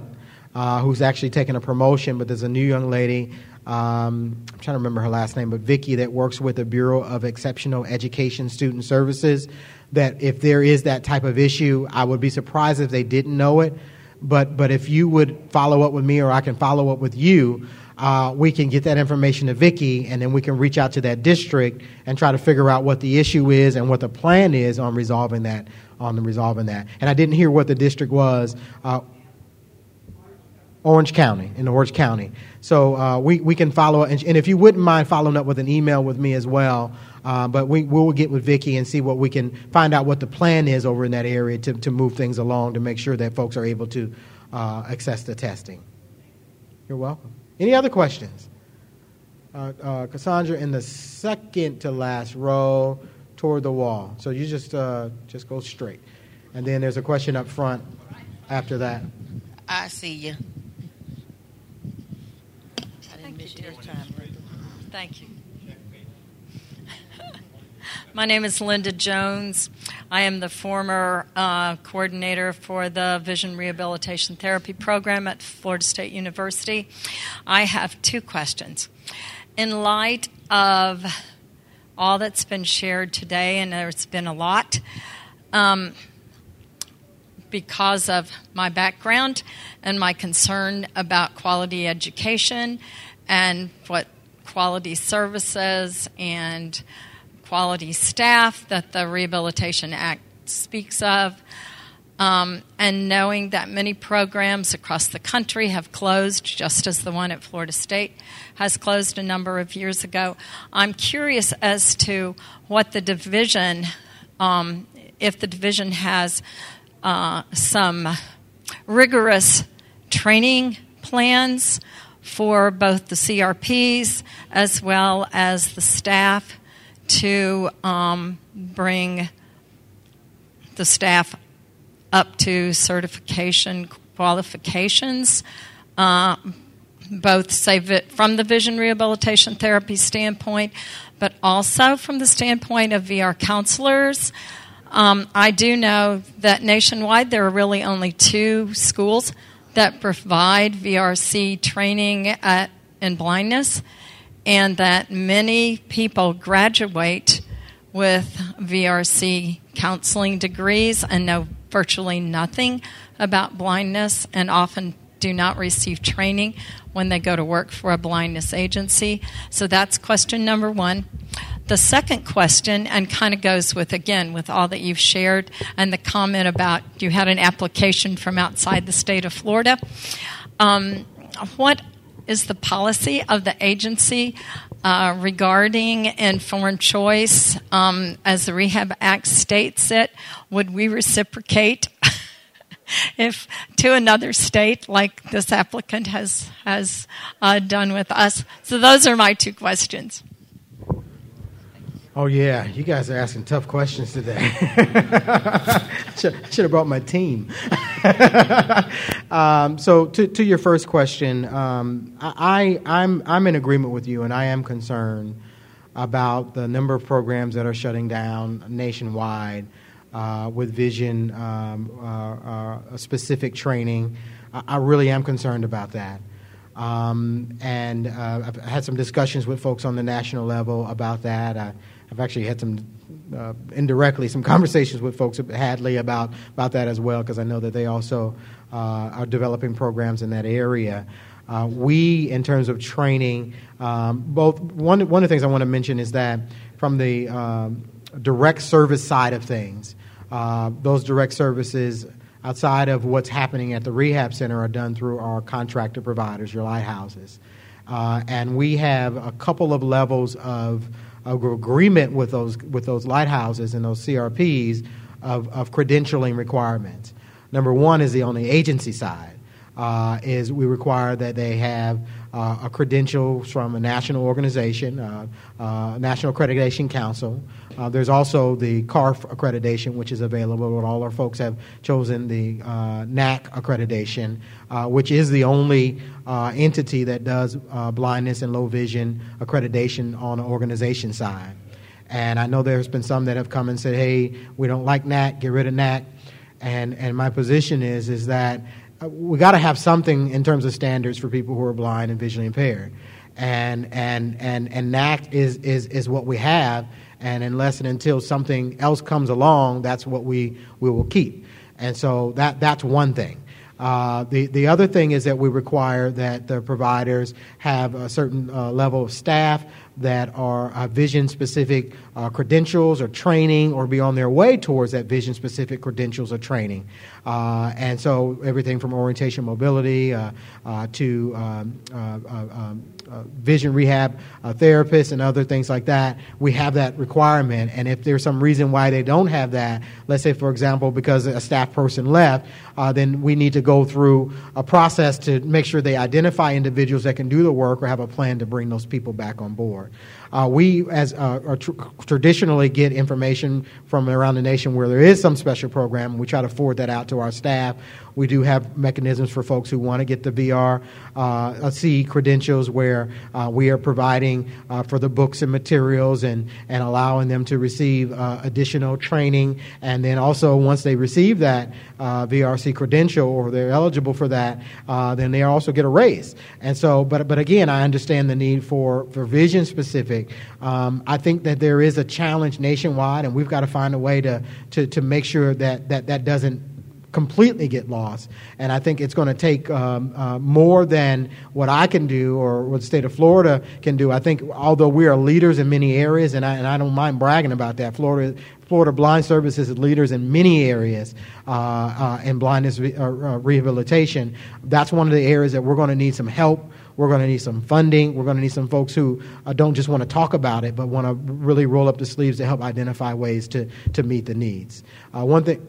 uh, who's actually taken a promotion, but there's a new young lady. Um, I'm trying to remember her last name, but Vicky that works with the Bureau of Exceptional Education Student Services. That if there is that type of issue, I would be surprised if they didn't know it. But but if you would follow up with me, or I can follow up with you, uh, we can get that information to Vicky, and then we can reach out to that district and try to figure out what the issue is and what the plan is on resolving that. On resolving that, and I didn't hear what the district was. Uh, Orange County, in Orange County. So uh, we, we can follow, and, and if you wouldn't mind following up with an email with me as well, uh, but we, we'll get with Vicki and see what we can find out what the plan is over in that area to, to move things along to make sure that folks are able to uh, access the testing. You're welcome. Any other questions? Uh, uh, Cassandra in the second to last row toward the wall. So you just, uh, just go straight. And then there's a question up front after that. I see you. I didn't miss your time. Thank you. My name is Linda Jones. I am the former uh, coordinator for the Vision Rehabilitation Therapy Program at Florida State University. I have two questions. In light of all that's been shared today, and there's been a lot, um, because of my background and my concern about quality education and what quality services and quality staff that the Rehabilitation Act speaks of. Um, and knowing that many programs across the country have closed, just as the one at Florida State has closed a number of years ago, I'm curious as to what the division, um, if the division has uh, some rigorous training plans for both the CRPs as well as the staff to um, bring the staff up to certification qualifications, uh, both say from the vision rehabilitation therapy standpoint, but also from the standpoint of VR counselors. Um, I do know that nationwide there are really only two schools that provide VRC training at, in blindness, and that many people graduate with VRC counseling degrees and know virtually nothing about blindness and often do not receive training when they go to work for a blindness agency. So that's question number one. The second question, and kind of goes with again with all that you've shared and the comment about you had an application from outside the state of Florida. Um, what is the policy of the agency uh, regarding informed choice? Um, as the Rehab Act states it, would we reciprocate if to another state like this applicant has has uh, done with us? So those are my two questions. Oh yeah, you guys are asking tough questions today. should, should have brought my team. um, so to, to your first question, um, I, I'm I'm in agreement with you, and I am concerned about the number of programs that are shutting down nationwide uh, with vision um, uh, uh, specific training. I, I, really am concerned about that. Um, and uh, I've had some discussions with folks on the national level about that. I, I've actually had some uh, indirectly some conversations with folks at Hadley about about that as well because I know that they also uh, are developing programs in that area. Uh, we, in terms of training, um, both one one of the things I want to mention is that from the um, direct service side of things, uh, those direct services outside of what's happening at the rehab center are done through our contractor providers, your lighthouses, uh, and we have a couple of levels of agreement with those with those lighthouses and those CRPs of, of credentialing requirements. Number one is the on the agency side uh, is we require that they have uh, a credential from a national organization, uh, uh National Accreditation Council. Uh, there's also the CARF accreditation, which is available, but all our folks have chosen the uh, NAC accreditation, which is the only entity that does blindness and low vision accreditation on the organization side. And I know there's been some that have come and said, "Hey, we don't like NAC. Get rid of NAC." And and my position is is that we got to have something in terms of standards for people who are blind and visually impaired. And, and, and, and NAC is, is, is what we have. And unless and until something else comes along, that's what we, we will keep. And so that, that's one thing. Uh, the, the other thing is that we require that the providers have a certain uh, level of staff that are uh, vision specific uh, credentials or training or be on their way towards that vision specific credentials or training. Uh, and so everything from orientation mobility uh, uh, to um, uh, vision rehab therapists and other things like that, we have that requirement. And if there's some reason why they don't have that, let's say, for example, because a staff person left, then we need to go through a process to make sure they identify individuals that can do the work or have a plan to bring those people back on board. Uh, we, as uh, tr- traditionally, get information from around the nation where there is some special program. We try to forward that out to our staff. We do have mechanisms for folks who want to get the VR uh, C credentials where uh, we are providing uh, for the books and materials and, and allowing them to receive uh, additional training. And then also, once they receive that uh, VRC credential or they're eligible for that, uh, then they also get a raise. And so, but, but again, I understand the need for, for vision specific. Um, I think that there is a challenge nationwide, and we've got to find a way to, to, to make sure that that, that doesn't completely get lost. And I think it's going to take um, uh, more than what I can do or what the state of Florida can do. I think although we are leaders in many areas, and I, and I don't mind bragging about that, Florida Florida Blind Services is leaders in many areas uh, uh, in blindness re- uh, uh, rehabilitation. That's one of the areas that we're going to need some help. We're going to need some funding. We're going to need some folks who uh, don't just want to talk about it, but want to really roll up the sleeves to help identify ways to, to meet the needs. One thing.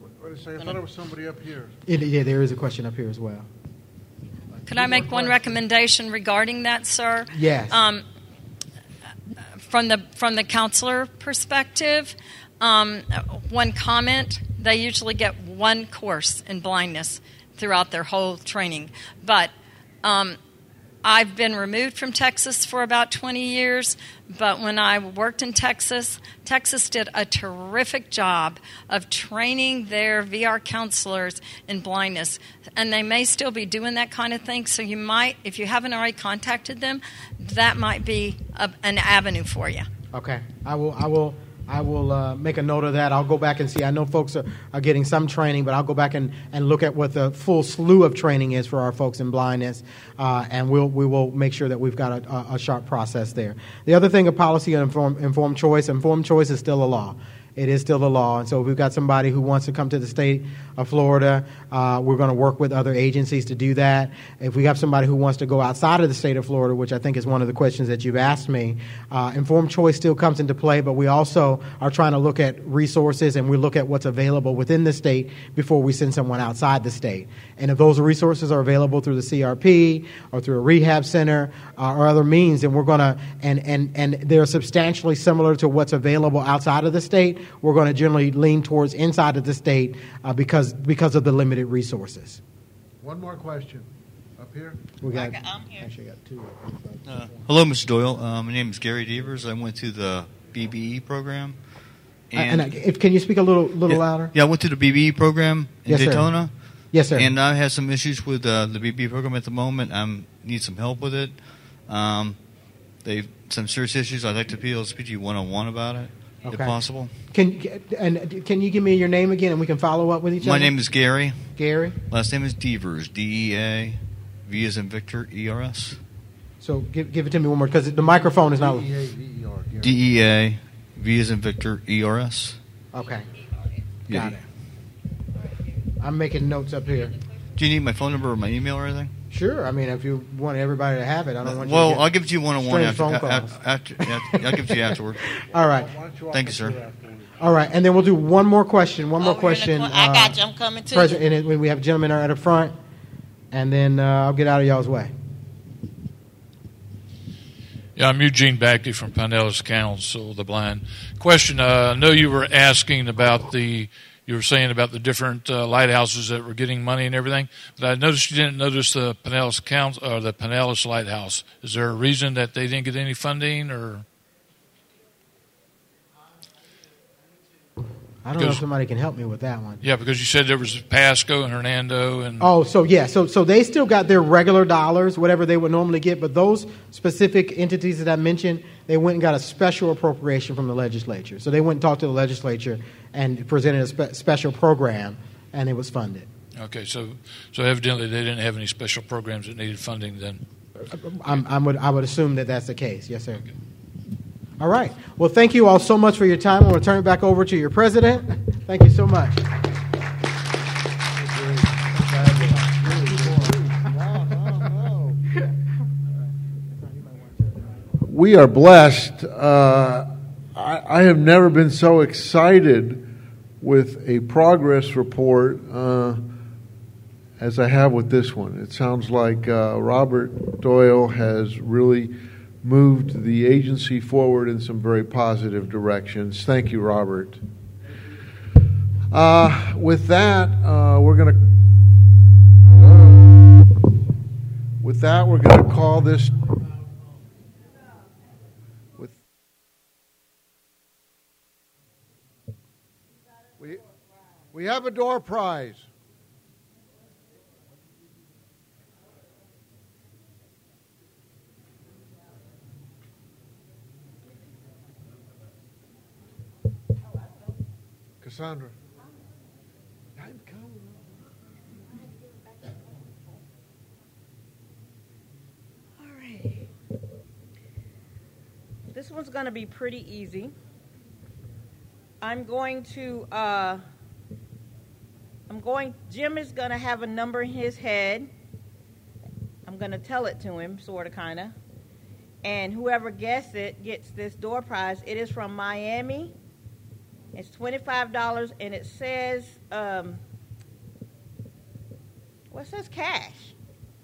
What did I say? I thought there was somebody up here. It, yeah, there is a question up here as well. Could I make one recommendation regarding that, sir? Yes. Um, from the from the counselor perspective, um, one comment: they usually get one course in blindness throughout their whole training, but um, I've been removed from Texas for about 20 years, but when I worked in Texas, Texas did a terrific job of training their VR counselors in blindness. And they may still be doing that kind of thing. So you might, if you haven't already contacted them, that might be a, an avenue for you. Okay, I will. I will. I will uh, make a note of that. I'll go back and see. I know folks are, are getting some training, but I'll go back and, and look at what the full slew of training is for our folks in blindness, uh, and we'll, we will make sure that we've got a, a, sharp process there. The other thing, a policy on informed, informed choice. Informed choice is still a law it is still the law. And so if we've got somebody who wants to come to the state of Florida, uh, we're going to work with other agencies to do that. If we have somebody who wants to go outside of the state of Florida, which I think is one of the questions that you've asked me, uh, informed choice still comes into play, but we also are trying to look at resources and we look at what's available within the state before we send someone outside the state. And if those resources are available through the CRP or through a rehab center uh, or other means, then we're going to, and, and, and they're substantially similar to what's available outside of the state, we're going to generally lean towards inside of the state uh, because, because of the limited resources. One more question. Up here? We got, I'm here. Actually, got two. Uh, hello, Mr. Doyle. Uh, my name is Gary Deavers. I went to the BBE program. And, and I, if, can you speak a little little yeah, louder? Yeah, I went to the BBE program in Yes, sir. Daytona. Yes, sir. And I have some issues with uh, the BBE program at the moment. I need some help with it. Um, they've some serious issues. I'd like to be able to speak to you one on one about it, if Okay. possible. Can and can you give me your name again, and we can follow up with each My other? My name is Gary. Gary. Last name is Deavers. D E A V as in Victor E R S. So give give it to me one more because the microphone is not. D-E-A-V-E-R. D E A V as in Victor E R S. Okay, Yeah. got it. I'm making notes up here. Do you need my phone number or my email or anything? Sure. I mean, if you want everybody to have it, I don't want you. Well, to get I'll give it to you one on one after, phone after, calls. after, after- I'll give it to you afterward. All right, Why Thank you, sir. all right, and then we'll do one more question. One more Over here in the question. I uh, got you. I'm coming to President, you. and it- when we have gentlemen at the front, and then uh, I'll get out of y'all's way. Yeah, I'm Eugene Bagley from Pinellas Council of the Blind. Question: uh, I know you were asking about the, you were saying about the different uh, lighthouses that were getting money and everything, but I noticed you didn't notice the Pinellas Council or the Pinellas Lighthouse. Is there a reason that they didn't get any funding, or I don't know if somebody can help me with that one. yeah, because you said there was Pasco and Hernando and Oh, so yeah, so so they still got their regular dollars, whatever they would normally get, but those specific entities that I mentioned, they went and got a special appropriation from the legislature. So they went and talked to the legislature and presented a spe- special program, and it was funded. okay, so so evidently they didn't have any special programs that needed funding then. Uh, I'm, I would I would assume that that's the case. Yes, sir. All right. Well, thank you all so much for your time. I'm going to turn it back over to your president. Thank you so much. we are blessed. Uh, I, I have never been so excited with a progress report uh, as I have with this one. It sounds like uh, Robert Doyle has really moved the agency forward in some very positive directions. Thank you, Robert. Uh, with that, uh, we're going to. With that, we're going to call this with we we have a door prize. Cassandra. All right. This one's going to be pretty easy. I'm going to, uh, I'm going, Jim is going to have a number in his head. I'm going to tell it to him, sort of, kind of. And whoever gets it gets this door prize. It is from Miami. It's $25, and it says, um, well, it says cash.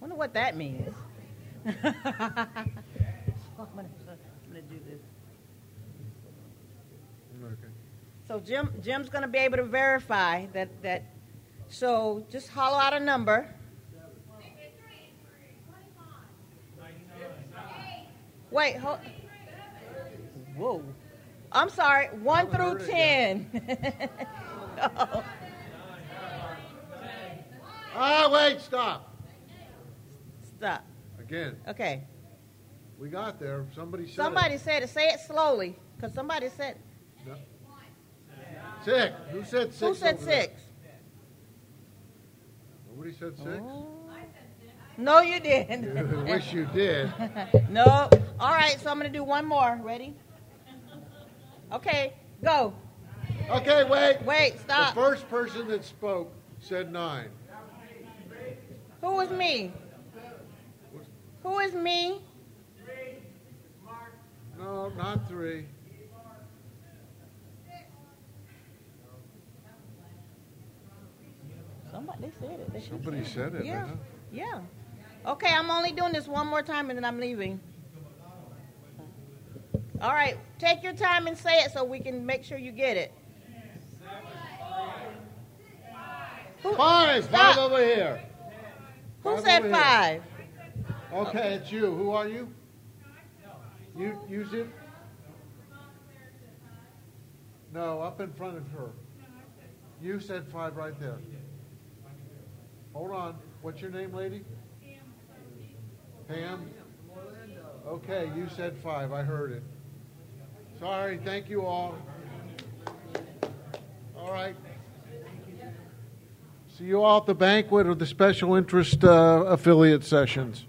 wonder what that means. I'm going to do this. Okay. So Jim, Jim's going to be able to verify that, that. So just hollow out a number. Wait, hold. Whoa. I'm sorry, 1 through 10. Oh, Ah, wait, stop. Stop. Again, Okay. we got there. Somebody said Somebody it. said it. Say it slowly. Because somebody said. Six. Who said six? Who said over there? six? Nobody said six? No, you didn't. Wish you did. no. All right, so I'm going to do one more. Ready? Okay, go. Okay, wait. Wait, stop. The first person that spoke said nine. Who is me? Who is me? No, not three. Somebody they said it. They Somebody said it. Yeah. Yeah. Okay, I'm only doing this one more time and then I'm leaving. All right, take your time and say it so we can make sure you get it. Who, Five. Stop. Five over here. Who Five said here. five? Okay, it's you. Who are you? You use it? No, up in front of her. You said five right there. Hold on. What's your name, lady? Pam. Okay, you said five. I heard it. Sorry. Thank you all. All right. See you all at the banquet or the special interest uh, affiliate sessions.